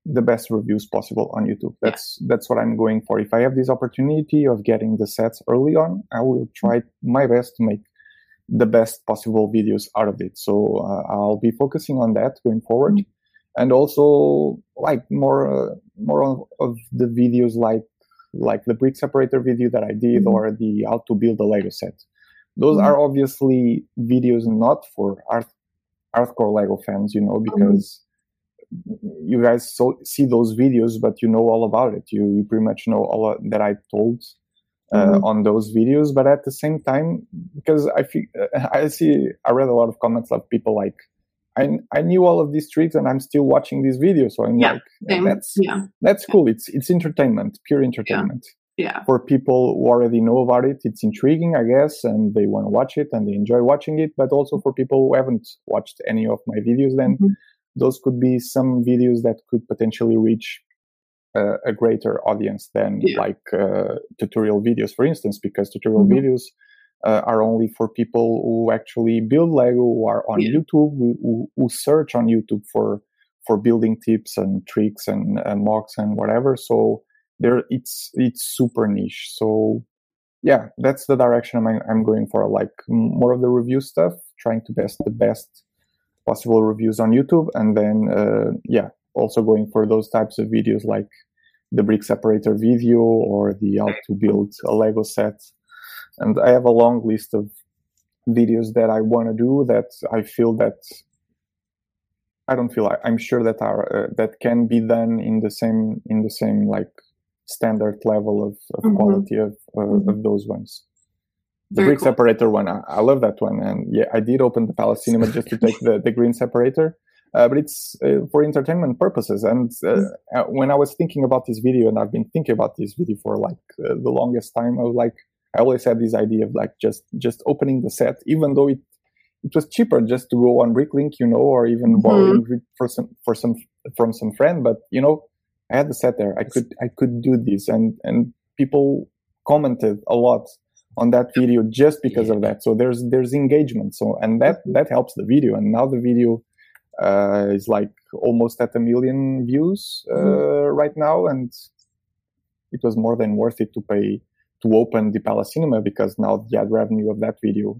the best reviews possible on YouTube. That's that's what I'm going for. If I have this opportunity of getting the sets early on, I will try my best to make the best possible videos out of it. So uh, I'll be focusing on that going forward, and also like more uh, more of the videos like like the brick separator video that I did Mhm. or the how to build a Lego set. Those Mhm. are obviously videos not for art hardcore Lego fans, you know, because you guys so, see those videos, but you know all about it. You, you pretty much know all that I told uh, Mhm. on those videos. But at the same time, because I feel *laughs* I see, I read a lot of comments of people like, I I knew all of these tricks and I'm still watching these videos. So I'm Yeah, like, Same. that's yeah, that's cool. It's it's entertainment, pure entertainment. yeah, For people who already know about it, it's intriguing, I guess, and they want to watch it and they enjoy watching it. But also for people who haven't watched any of my videos, then Mhm. those could be some videos that could potentially reach uh, a greater audience than Yeah. like uh, tutorial videos, for instance, because tutorial Mhm. videos uh, are only for people who actually build Lego, who are on Yeah. YouTube, who, who, search on YouTube for for building tips and tricks and uh, MOCs and whatever. So there, it's it's super niche. So yeah, that's the direction I'm I'm going for. Like more of the review stuff, trying to best the best possible reviews on YouTube, and then uh, yeah, also going for those types of videos like the brick separator video or the how to build a Lego set. And I have a long list of videos that I want to do that I feel that I don't feel I, I'm sure that are uh, that can be done in the same in the same like standard level of, of Mhm. quality of uh, Mhm. of those ones. The Very brick cool. separator one, I, I love that one, and yeah, I did open the Palace Cinema *laughs* just to take the the green separator, uh, but it's uh, for entertainment purposes. And uh, uh, when I was thinking about this video, and I've been thinking about this video for like uh, the longest time, I was like, I always had this idea of like just just opening the set, even though it it was cheaper just to go on Bricklink, you know, or even Mhm. borrowing for some for some from some friend. But you know, I had the set there. I could I could do this, and and people commented a lot on that video just because of that. So there's there's engagement. So and that that helps the video. And now the video uh, is like almost at a million views uh, right now, and it was more than worth it to pay to open the Palace Cinema because now the ad revenue of that video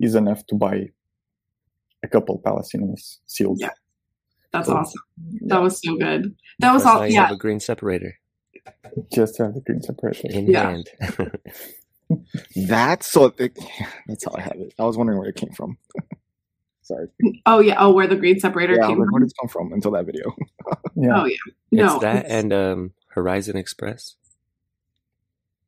is enough to buy a couple Palace Cinemas sealed. Yeah. That's So, awesome. That was so good. That was That's all. Yeah, have a green separator Just to have the green separator. in Yeah. hand. *laughs* That's so. It, that's how I have it. I was wondering where it came from. *laughs* Sorry. Oh yeah. Oh, where the green separator Yeah, came like, from. where did it come from until that video? Yeah. *laughs* Oh yeah. No. it's that it's- and um, Horizon Express.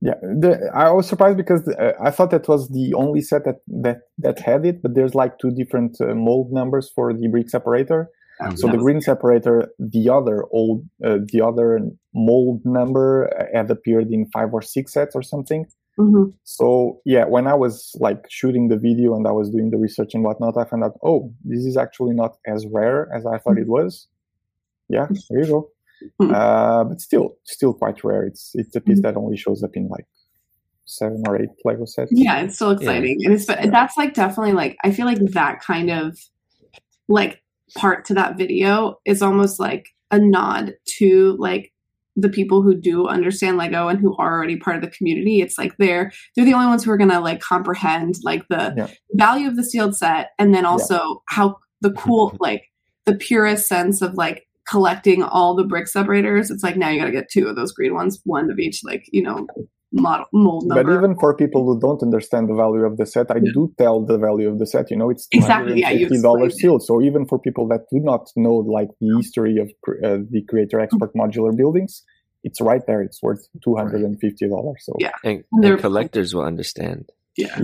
Yeah, the, I was surprised because uh, I thought that was the only set that that that had it, but there's like two different uh, mold numbers for the brick separator. So that the was- green separator, the other old, uh, the other mold number uh, had appeared in five or six sets or something. Mhm. So yeah, when I was like shooting the video and I was doing the research and whatnot, I found out, oh, this is actually not as rare as I thought it was. Yeah, there you go. Hmm. Uh, but still, still quite rare. It's it's a piece Hmm. that only shows up in like seven or eight Lego sets. Yeah, it's still exciting, and it's but that's like definitely like I feel like that kind of like part to that video is almost like a nod to like the people who do understand Lego and who are already part of the community. It's like they're they're the only ones who are gonna like comprehend like the Yeah. value of the sealed set, and then also how the cool *laughs* like the purest sense of like collecting all the brick separators. It's like now you got to get two of those green ones, one of each like you know model mold number. But even for people who don't understand the value of the set, I Yeah. do tell the value of the set. You know, it's two Exactly, yeah, fifty dollars explained sealed. So even for people that do not know like the history of uh, the Creator Expert modular buildings, it's right there. It's worth two hundred and fifty dollars. So Yeah. And, They're- and collectors will understand. yeah.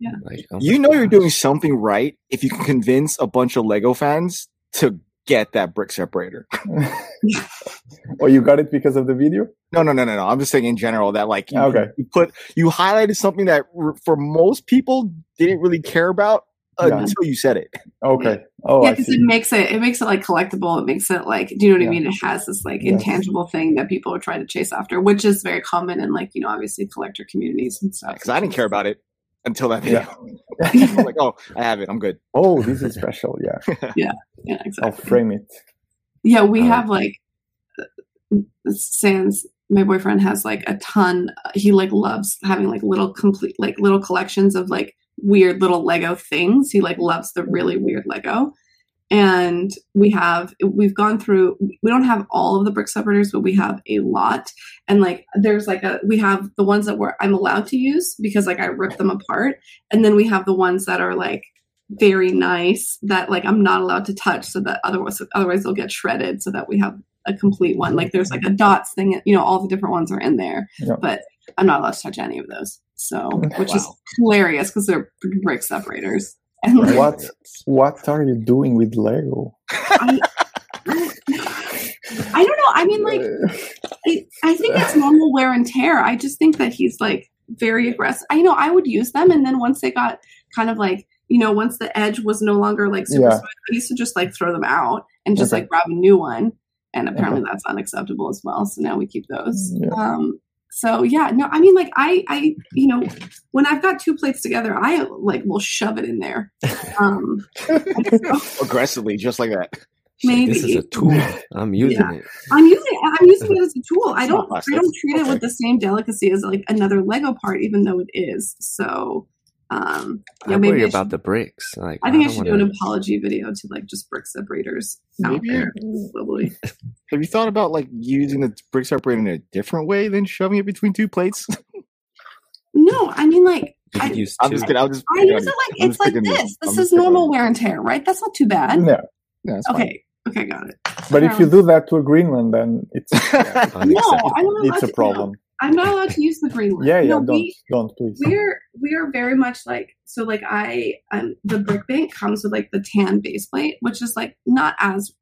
yeah, Like, oh You my know you're doing something right if you can convince a bunch of Lego fans to get that brick separator. *laughs* *laughs* oh, you got it because of the video. No, no, no, no, no. I'm just saying in general that like you, Okay. you put you highlighted something that r- for most people didn't really care about Yeah. until you said it. Okay. Oh, yeah, because it makes it it makes it like collectible. It makes it like do you know what Yeah. I mean? It has this like Yes. intangible thing that people are trying to chase after, which is very common in like you know obviously collector communities and stuff. Because I didn't care about it until that video. *laughs* Yeah. Like, oh, I have it. I'm good. oh, this is special. *laughs* Yeah, Yeah, Yeah. Exactly. I'll frame it. Yeah, we Uh, have like uh, Sans. My boyfriend has like a ton. He like loves having like little complete like little collections of like weird little Lego things. He like loves the really weird Lego. And we have we've gone through. We don't have all of the brick separators, but we have a lot. And like there's like a we have the ones that we're I'm allowed to use because like I rip them apart, and then we have the ones that are like very nice that like I'm not allowed to touch so that otherwise otherwise they'll get shredded so that we have a complete one. Like there's like a dots thing, you know, all the different ones are in there, Yeah. but I'm not allowed to touch any of those. So, which is hilarious because they're brick separators. What what are you doing with Lego? I, I don't know. I mean, like, I, I think it's normal wear and tear. I just think that he's like very aggressive. I know I would use them, and then once they got kind of like, you know, once the edge was no longer like super Yeah. smooth, I used to just like throw them out and just Okay. like grab a new one. And apparently that's unacceptable as well. So now we keep those. Yeah. Um, so yeah, no, I mean, like I, I, you know, when I've got two plates together, I like will shove it in there. *laughs* Um, *laughs* Aggressively, just like that. maybe This is a tool. *laughs* I'm using Yeah. it. I'm using I'm using it as a tool. I don't I don't treat it with the same delicacy as like another Lego part, even though it is. So um yeah, I maybe worry I, about should, the bricks. Like I think I don't should do an wanna- apology video to like just brick separators out Maybe. there. *laughs* Probably. Have you thought about like using the brick separator in a different way than shoving it between two plates? No, I mean like *laughs* I, could use I'm just kidding. I'll just I use it like I'm it's like picking- this. This is normal wear and tear, right? That's not too bad. Yeah, Yeah, it's fine. Okay. Okay, got it. but if you do that to a green one, then it's *laughs* No, I'm not allowed it's a problem. I'm not allowed to use the green one. Yeah, yeah, No, don't we- don't please. we're we're very much like so like i um the brick bank comes with like the tan base plate which is like not as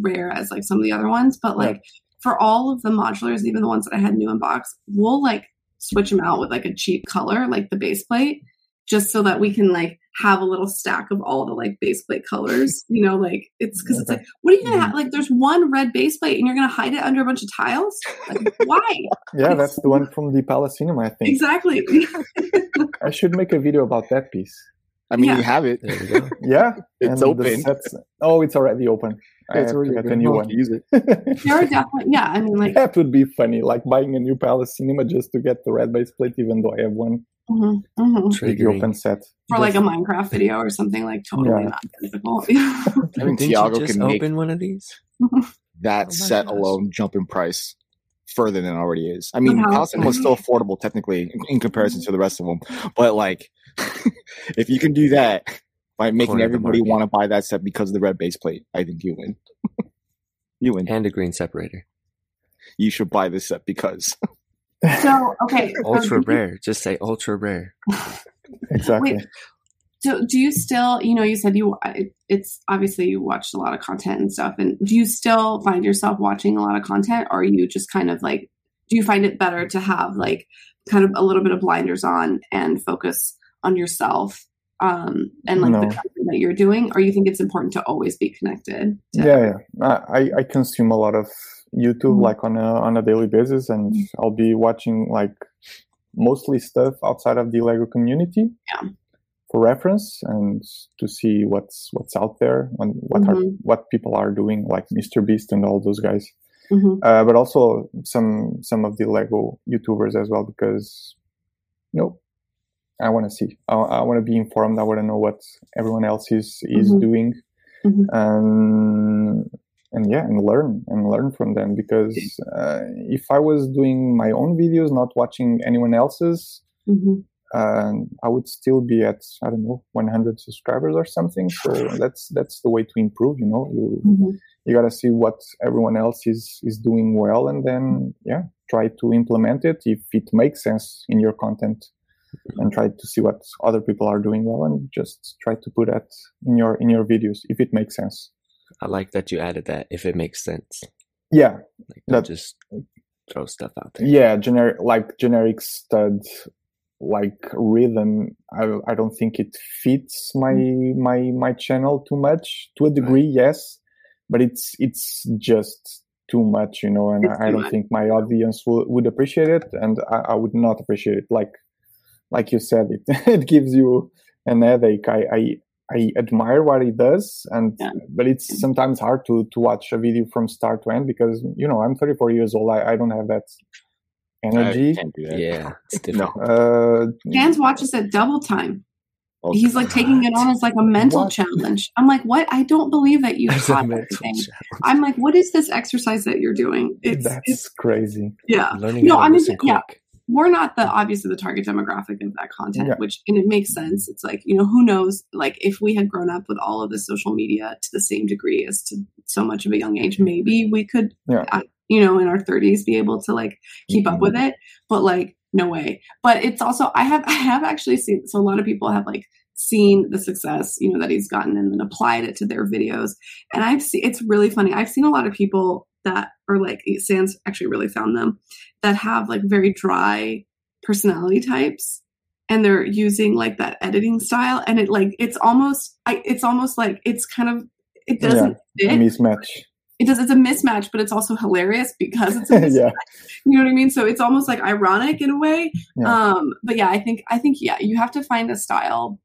rare as like some of the other ones but Yeah. like for all of the modulars even the ones that i had new in box we'll like switch them out with like a cheap color like the base plate just so that we can like have a little stack of all the like base plate colors *laughs* you know like it's because it's like what are you gonna mm-hmm. have like there's one red base plate and you're gonna hide it under a bunch of tiles like why Yeah, that's the one *laughs* from the Palace Cinema, I think. exactly *laughs* I should make a video about that piece. I mean, Yeah. you have it. There. Yeah, It's and the open. sets- oh, it's already open. I It's have already to open. a new one. Use it. there are definitely yeah i mean like that would be funny, like buying a new Palace Cinema just to get the red base plate, even though I have one mhm, mhm. with the open set. for like a Minecraft video or something like totally Yeah. not difficult. *laughs* *laughs* I mean, Tiago just can make open one of these? *laughs* that Oh set gosh. alone jump in price further than it already is. I mean, Wow. Palestine was still affordable technically in, in comparison to the rest of them, but like, if you can do that by making Corner everybody want to buy that set because of the red base plate, I think you win. you win. And a green separator. You should buy this set because so *laughs* okay, so Ultra do you- rare. Just say ultra rare. *laughs* exactly. Wait. So do you still, you know, you said you it's obviously you watched a lot of content and stuff, and do you still find yourself watching a lot of content, or are you just kind of like, do you find it better to have like kind of a little bit of blinders on and focus on yourself? Um, and like No. the content that you're doing, or you think it's important to always be connected? To, yeah, yeah. I, I- consume a lot of YouTube Mhm. like on a on a daily basis, and I'll be watching like mostly stuff outside of the Lego community. Yeah. For reference and to see what's what's out there and what are Mhm. what people are doing, like Mr. Beast and all those guys. Mhm. uh, but also some some of the Lego YouTubers as well because you know I want to see I, I want to be informed I want to know what everyone else is is Mhm. doing Mhm. and and yeah and learn and learn from them because uh, if I was doing my own videos not watching anyone else's Mhm. uh, I would still be at I don't know 100 subscribers or something so that's that's the way to improve you know you Mhm. you got to see what everyone else is is doing well and then yeah try to implement it if it makes sense in your content and try to see what other people are doing well and just try to put that in your in your videos if it makes sense I like that you added that if it makes sense. yeah Like That- just throw stuff out there. yeah generic like generic stud like rhythm i i don't think it fits my mm. my my channel too much to a degree yes but it's it's just too much you know and It's i, I don't much. think my audience would, would appreciate it and I, I would not appreciate it like like you said it *laughs* it gives you an headache i i I admire what he does, and Yeah. but it's sometimes hard to to watch a video from start to end because you know I'm 34 years old. I, I don't have that energy. I can't do that. Yeah, *laughs* it's No. Uh, Dan's watches at double time. Oh, He's like taking it on as like a mental What? challenge. I'm like, what? I don't believe that you caught everything. challenge. I'm like, what is this exercise that you're doing? It's, that's it's crazy. yeah. Learning No, I'm listen into- yeah. We're not the obviously the target demographic of that content, Yeah. which and it makes sense. It's like you know who knows like if we had grown up with all of the social media to the same degree as to so much of a young age. Maybe we could, Yeah. uh, you know, in our 30s, be able to like keep up with it. But like, no way. But it's also I have *laughs* I have actually seen so a lot of people have like seen the success you know that he's gotten and then applied it to their videos and i've seen it's really funny i've seen a lot of people that are like sans actually really found them that have like very dry personality types and they're using like that editing style and it like it's almost I, it's almost like it's kind of it doesn't A fit mismatch. it does it's a mismatch but it's also hilarious because it's a *laughs* mismatch yeah. you know what i mean so it's almost like ironic in a way Yeah. um but yeah i think i think yeah you have to find a style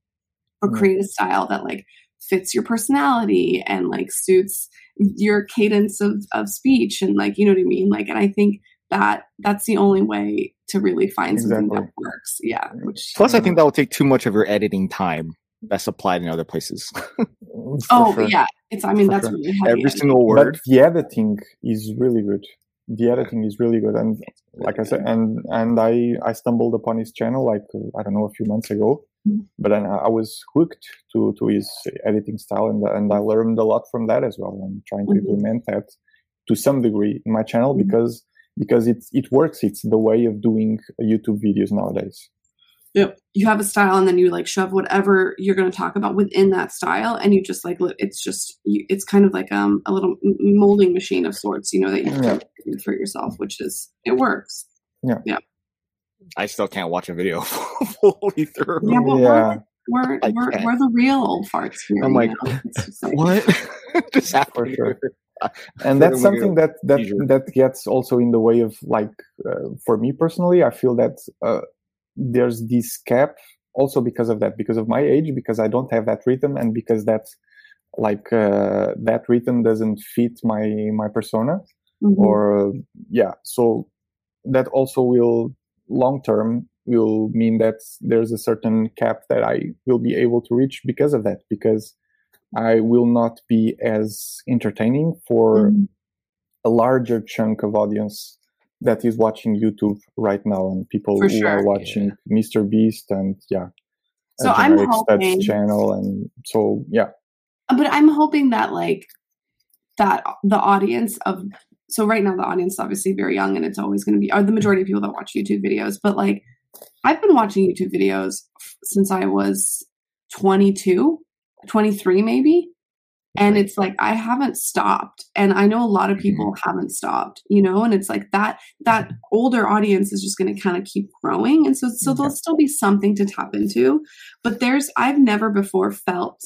or create a style that like fits your personality and like suits your cadence of of speech and like you know what i mean like and i think that that's the only way to really find something that works yeah which Plus, I think that will take too much of your editing time. Best applied in other places. *laughs* Oh sure. yeah it's i mean For that's sure. really heavy Every editing. single word. But the editing is really good. The editing is really good, and like I said, and and I I stumbled upon his channel like I don't know a few months ago. But then I was hooked to to his editing style, and and I learned a lot from that as well. I'm trying to Mhm. implement that to some degree in my channel Mhm. because because it it works. It's the way of doing YouTube videos nowadays. Yep. You have a style and then you like shove whatever you're going to talk about within that style and you just like it's just it's kind of like um a little molding machine of sorts, you know, that you Yeah. for yourself, which is it works. I still can't watch a video *laughs* fully through. Yeah, but Yeah. we're we're, we're, we're the real old farts here. I'm you like, know? *laughs* Like- What? *laughs* Just For happened. sure. and that's something that that seizure. that gets also in the way of like uh, for me personally i feel that uh, there's this cap also because of that because of my age because i don't have that rhythm and because that like uh, that rhythm doesn't fit my my persona Mhm. or yeah so that also will long term will mean that there's a certain cap that i will be able to reach because of that because i will not be as entertaining for Mhm. a larger chunk of audience that is watching youtube right now and people For who sure. are watching mr beast and yeah So uh, I'm hoping- channel and so yeah but I'm hoping that like that the audience of so right now the audience is obviously very young and it's always going to be are the majority of people that watch YouTube videos but like I've been watching YouTube videos f- since I was 22 23 maybe and it's like I haven't stopped and I know a lot of people mm-hmm. haven't stopped you know and it's like that that older audience is just going to kind of keep growing and so so there'll still be something to tap into but there's I've never before felt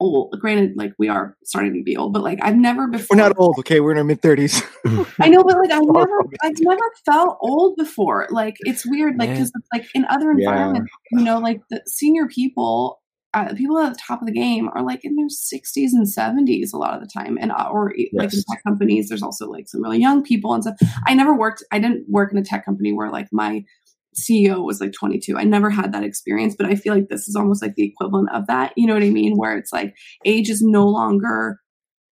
old. Granted, like we are starting to be old, but like I've never before. We're not old, okay? We're in our mid thirties. *laughs* *laughs* I know, but like I've never, I've never felt old before. Like it's weird, like Yeah. because like in other Yeah. environments, you know, like the senior people, uh, people at the top of the game are like in their sixties and seventies a lot of the time, and uh, or like in tech companies, there's also like some really young people and stuff. I never worked. I didn't work in a tech company where like my CEO was like 22. I never had that experience, but I feel like this is almost like the equivalent of that. You know what I mean? Where it's like age is no longer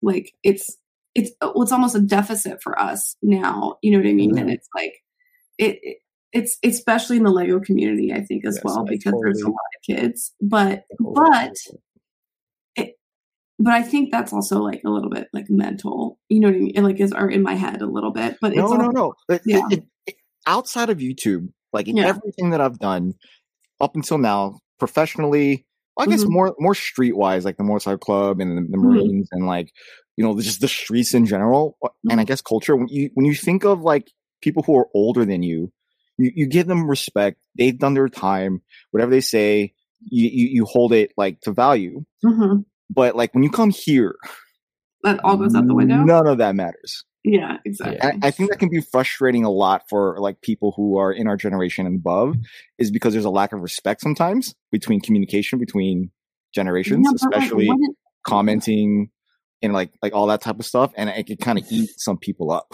like it's it's oh, it's almost a deficit for us now. You know what I mean? And it's like it, it it's especially in the Lego community, I think as Yes, well, because there's a lot of kids. But but but I think that's also like a little bit like mental. You know what I mean? It, like is are in my head a little bit. But it's No, no, no. Yeah. outside of YouTube, like Yeah. everything that I've done up until now, professionally, I guess Mhm. more more streetwise, like the Motorcycle Club and the, the Mhm. Marines and like you know just the streets in general, uh, and I Mm-hmm. guess culture. When you when you think of like people who are older than you, you, you give them respect. They've done their time. Whatever they say, you, you you hold it like to value. Mhm. But like when you come here, that all goes out the window. None of that matters. Yeah, exactly. I, I think that can be frustrating a lot for like people who are in our generation and above, is because there's a lack of respect sometimes between communication between generations, Yeah, but, like, especially commenting and like like all that type of stuff, and it can kind of eat some people up.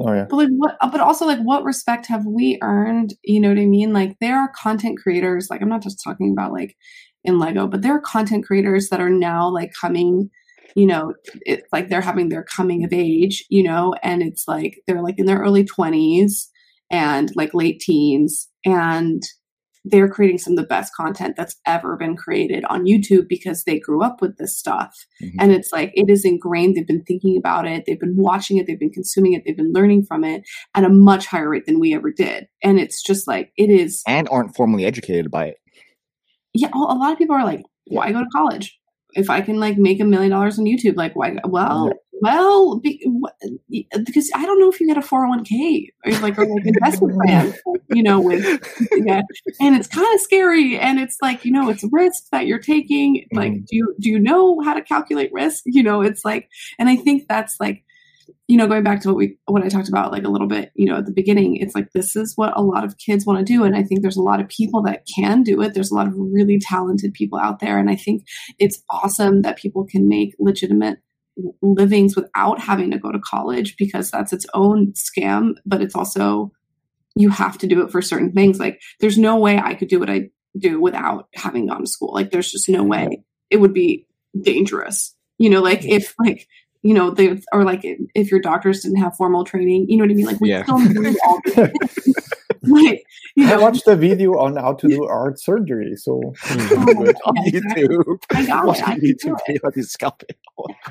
oh yeah But like what? Uh, but also like what respect have we earned? You know what I mean? Like there are content creators. Like I'm not just talking about like in Lego, but there are content creators that are now like coming. You know, it's like they're having their coming of age. You know, and it's like they're like in their early twenties and like late teens, and they're creating some of the best content that's ever been created on YouTube because they grew up with this stuff. Mhm. And it's like it is ingrained. They've been thinking about it, they've been watching it, they've been consuming it, they've been learning from it at a much higher rate than we ever did. And it's just like it is and aren't formally educated by it. yeah, a lot of people are like, why go to college? If I can like make a million dollars on YouTube, like why? Well, well, be, because I don't know if you get a four hundred one k or like or like investment *laughs* plan, you know, with yeah, and it's kind of scary, and it's like you know, it's risk that you're taking. Like, Mhm. do you do you know how to calculate risk? You know, it's like, and I think that's like you know going back to what we what i talked about like a little bit you know at the beginning it's like this is what a lot of kids want to do and i think there's a lot of people that can do it. There's a lot of really talented people out there and i think it's awesome that people can make legitimate livings without having to go to college because that's its own scam but it's also you have to do it for certain things. Like there's no way i could do what i do without having gone to school. Like there's just no way. It would be dangerous. You know like if like you know they or like if your doctors didn't have formal training you know what i mean like we Yeah. still need all *laughs* this. *laughs* like you I watched a video on how to do art surgery, so hmm, Oh, on. *laughs* YouTube. I got Watch it. I the can do YouTube it. video of these scalpel.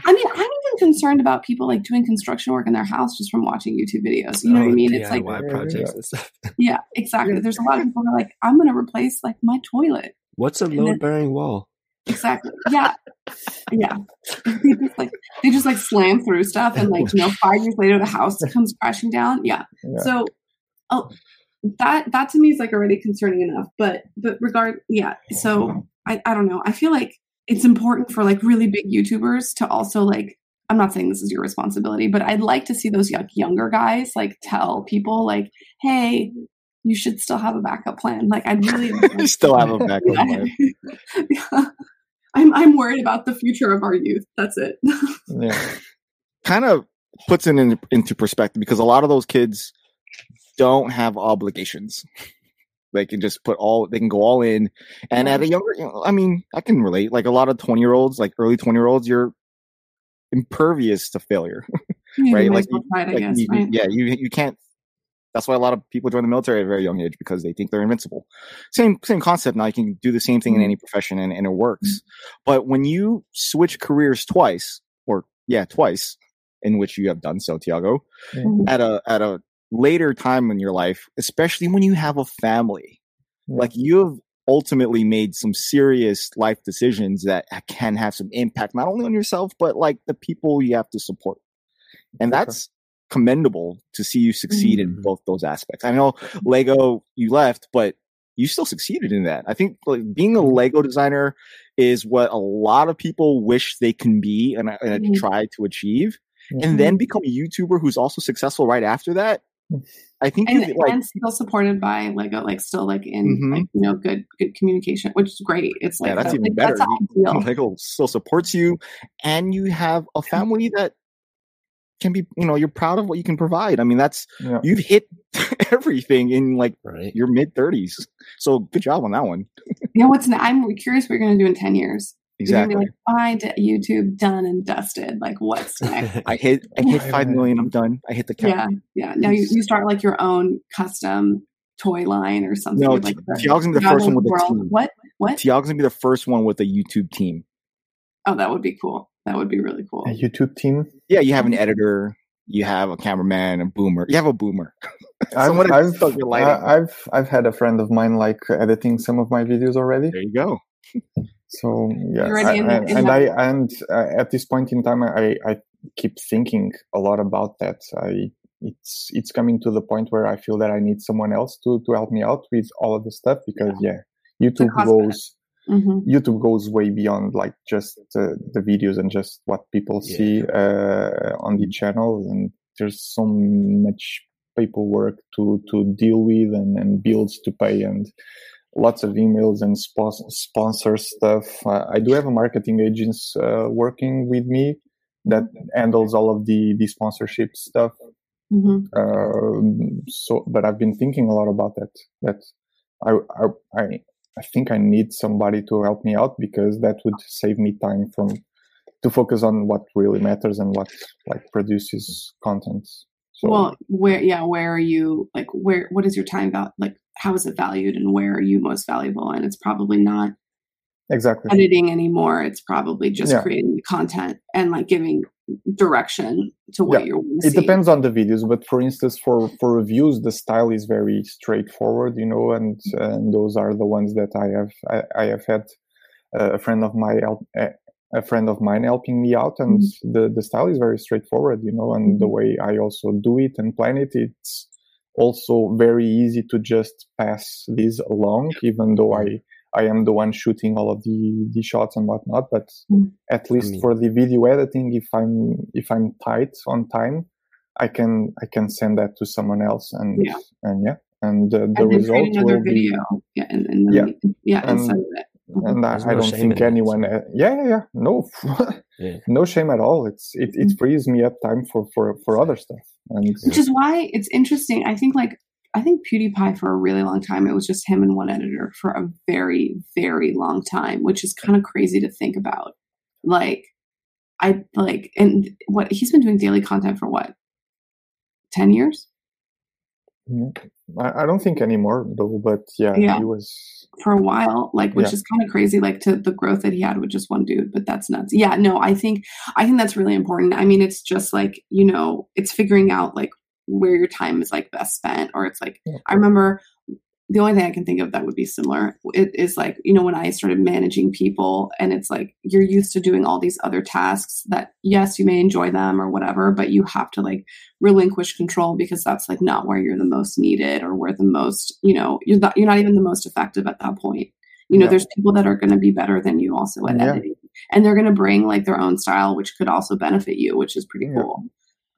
I mean, I'm even concerned about people like doing construction work in their house just from watching YouTube videos. You know what I Oh, mean? It's like, DIY Yeah, projects yeah. and stuff. yeah, exactly. There's a lot of people who are like, I'm going to replace like my toilet. What's a load bearing wall? Exactly. Yeah. Yeah. they *laughs* just like they just like slam through stuff and like, you know, five years later the house *laughs* comes crashing down. Yeah. yeah. So oh that that to me is like already concerning enough. But but regard yeah. So I, I don't know. I feel like it's important for like really big YouTubers to also like I'm not saying this is your responsibility, but I'd like to see those young, younger guys like tell people like, hey, you should still have a backup plan. Like I'd really *laughs* You still have a backup plan. yeah. I'm I'm worried about the future of our youth. That's it. *laughs* yeah. Kind of puts it in, into perspective because a lot of those kids don't have obligations. They can just put all, they can go all in. And at a younger, you know, I mean, I can relate. Like a lot of 20 year olds, like early 20 year olds, you're impervious to failure. *laughs* You Right, like as well try I like guess, you, right? yeah, you you can't. That's why a lot of people join the military at a very young age because they think they're invincible. Same same concept. Now you can do the same thing in Mhm. any profession and, and it works. But when you switch careers twice, or yeah, twice, in which you have done so, Tiago, Mhm. at a at a later time in your life, especially when you have a family, Yeah. like you have ultimately made some serious life decisions that can have some impact not only on yourself but like the people you have to support and that's commendable to see you succeed in Mhm. both those aspects i know lego you left but you still succeeded in that i think like being a lego designer is what a lot of people wish they can be and, and Mhm. try to achieve Mhm. and then become a youtuber who's also successful right after that i think and, you like and still supported by Lego, like still like in Mhm. like, you know good good communication, which is great. It's like yeah, that's the- even like, better. That's You- Lego still supports you, and you have a family that can be, you know, you're proud of what you can provide. I mean, that's Yeah. you've hit *laughs* everything in like Right. your mid 30s. So good job on that one. Yeah, what's ne- I'm curious what you're going to do in ten years. Exactly. You're gonna be like, I did YouTube done and dusted. Like, what's *laughs* next? I hit, I hit Right, five right. million. I'm done. I hit the cap. yeah, yeah. Now you, you start like your own custom toy line or something. No, with, like the- Tiago's gonna be the first one with the team. What? What? Tiago's gonna be the first one with a YouTube team. Oh, that would be cool. That would be really cool. A YouTube team. Yeah, you have an editor, you have a cameraman, a boomer. You have a boomer. *laughs* I've, I've, installed your lighting. I- I've I've had a friend of mine like editing some of my videos already. There you go. So yeah, I- in the- and, in and I and uh, at this point in time, I I keep thinking a lot about that. I it's it's coming to the point where I feel that I need someone else to to help me out with all of the stuff because yeah, YouTube cost goes hmm YouTube goes way beyond like just uh, the videos and just what people Yeah. see uh, on the channel, and there's so much paperwork to to deal with and, and bills to pay and lots of emails and spons- sponsor stuff. Uh, I do have a marketing agent uh, working with me that handles all of the the sponsorship stuff. hmm Um, so, but I've been thinking a lot about that. That I, I, I, I think I need somebody to help me out because that would save me time from to focus on what really matters and what like produces content. So Well, where? Yeah, where are you? Like, where? What is your time about? Like, how is it valued and where are you most valuable and it's probably not exactly editing anymore it's probably just Yeah. creating the content and like giving direction to what Yeah. you're it depends on the videos but for instance for for reviews the style is very straightforward you know and and those are the ones that i have i, I have had uh, a friend of my a eh, a friend of mine helping me out and mm-hmm. the the style is very straightforward you know and the mm-hmm. way i also do it and plan it it's also very easy to just pass these along even though i i am the one shooting all of the the shots and whatnot but Mm. at least mean- for the video editing if i'm if i'm tight on time I can I can send that to someone else and Yeah. and yeah and uh, the and result create another will be yeah and, and then, Yeah. yeah And- instead of and I, There's I don't think in that, anyone so- uh, yeah yeah yeah no *laughs* Yeah. no shame at all it's it, it frees me up time for for for other stuff and which is why it's interesting. I think like I think PewDiePie for a really long time it was just him and one editor for a very very long time, which is kind of crazy to think about. Like I like and what he's been doing daily content for what ten years. Mm, I, I don't think anymore though but yeah, Yeah. he was for a while, like which Yeah. is kind of crazy, like to the growth that he had with just one dude. But that's nuts. Yeah, no, I think I think that's really important. I mean, it's just like you know, it's figuring out like where your time is like best spent, or it's like Yeah. I remember the only thing I can think of that would be similar it is like you know when I started managing people, and it's like you're used to doing all these other tasks that yes, you may enjoy them or whatever, but you have to like relinquish control because that's like not where you're the most needed or where the most you know you're not you're not even the most effective at that point you know Yeah. there's people that are going to be better than you also at Yeah. editing and they're going to bring like their own style which could also benefit you which is pretty cool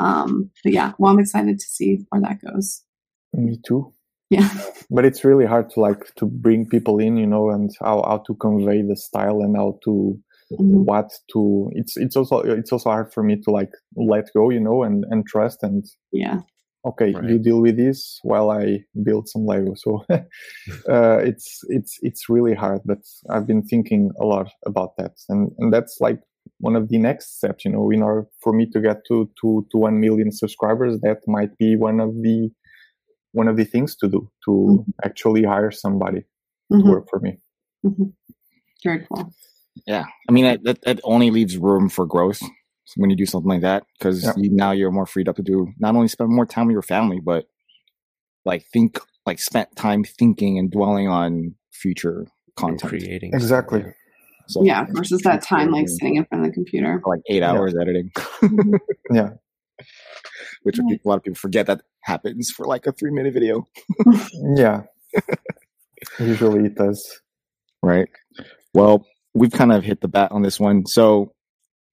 um but yeah well i'm excited to see where that goes. Me too. Yeah. *laughs* But it's really hard to like to bring people in you know and how, how to convey the style and how to Mhm. what to it's it's also it's also hard for me to like let go you know and and trust and yeah. okay Right. you deal with this while i build some lego. So *laughs* uh it's it's it's really hard but i've been thinking a lot about that. And and that's like one of the next steps you know in order for me to get to to to 1 million subscribers that might be one of the one of the things to do to Mhm. actually hire somebody Mhm. to work for me Mhm. very cool Yeah, I mean that, that, that only leaves room for growth when you do something like that because Yeah. you, now you're more freed up to do not only spend more time with your family, but like think like spent time thinking and dwelling on future And content. creating Exactly. stuff, So yeah versus that time like sitting in front of the computer for, like eight Yeah. hours editing, *laughs* yeah *laughs* which Yeah. a lot of people forget that happens for like a three minute video, *laughs* yeah usually it does right? Well, we've kind of hit the bat on this one. So,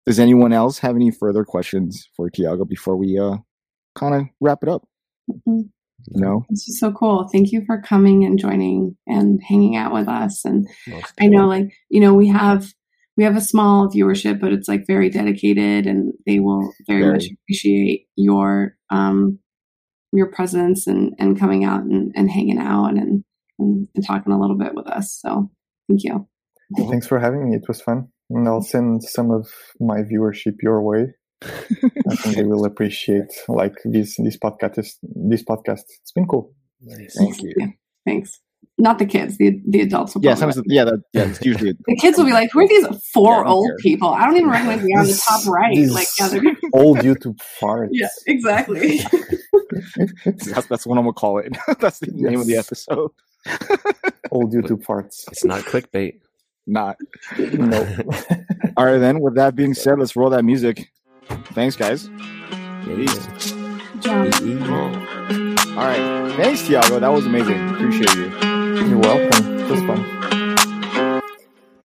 does anyone else have any further questions for Tiago before we uh kind of wrap it up? No. it's is so cool thank you for coming and joining and hanging out with us and most I know like, you know, we have we have a small viewership, but it's like very dedicated and they will very, Very. much appreciate your um your presence and and coming out and, and hanging out and, and and talking a little bit with us. So thank you. thanks for having me it was fun and i'll send some of my viewership your way i think they will appreciate like this this podcast is this podcast it's been cool Nice. Thank you. Thanks. Not the kids, the the adults will Yeah, probably sometimes, yeah, that, yeah, *laughs* it's usually the kids will be like, Who are these four Yeah, old care. people? I don't even recognize the on the top right. Like yeah, they're *laughs* old youtube farts yeah, exactly. *laughs* that's, that's what I'm gonna call it. that's the name of the episode. old youtube farts It's not clickbait. Not. no All right, then. With that being said, let's roll that music. Thanks, guys. Peace. Good. All right. Thanks, Tiago. That was amazing. Appreciate you. you're welcome it was fun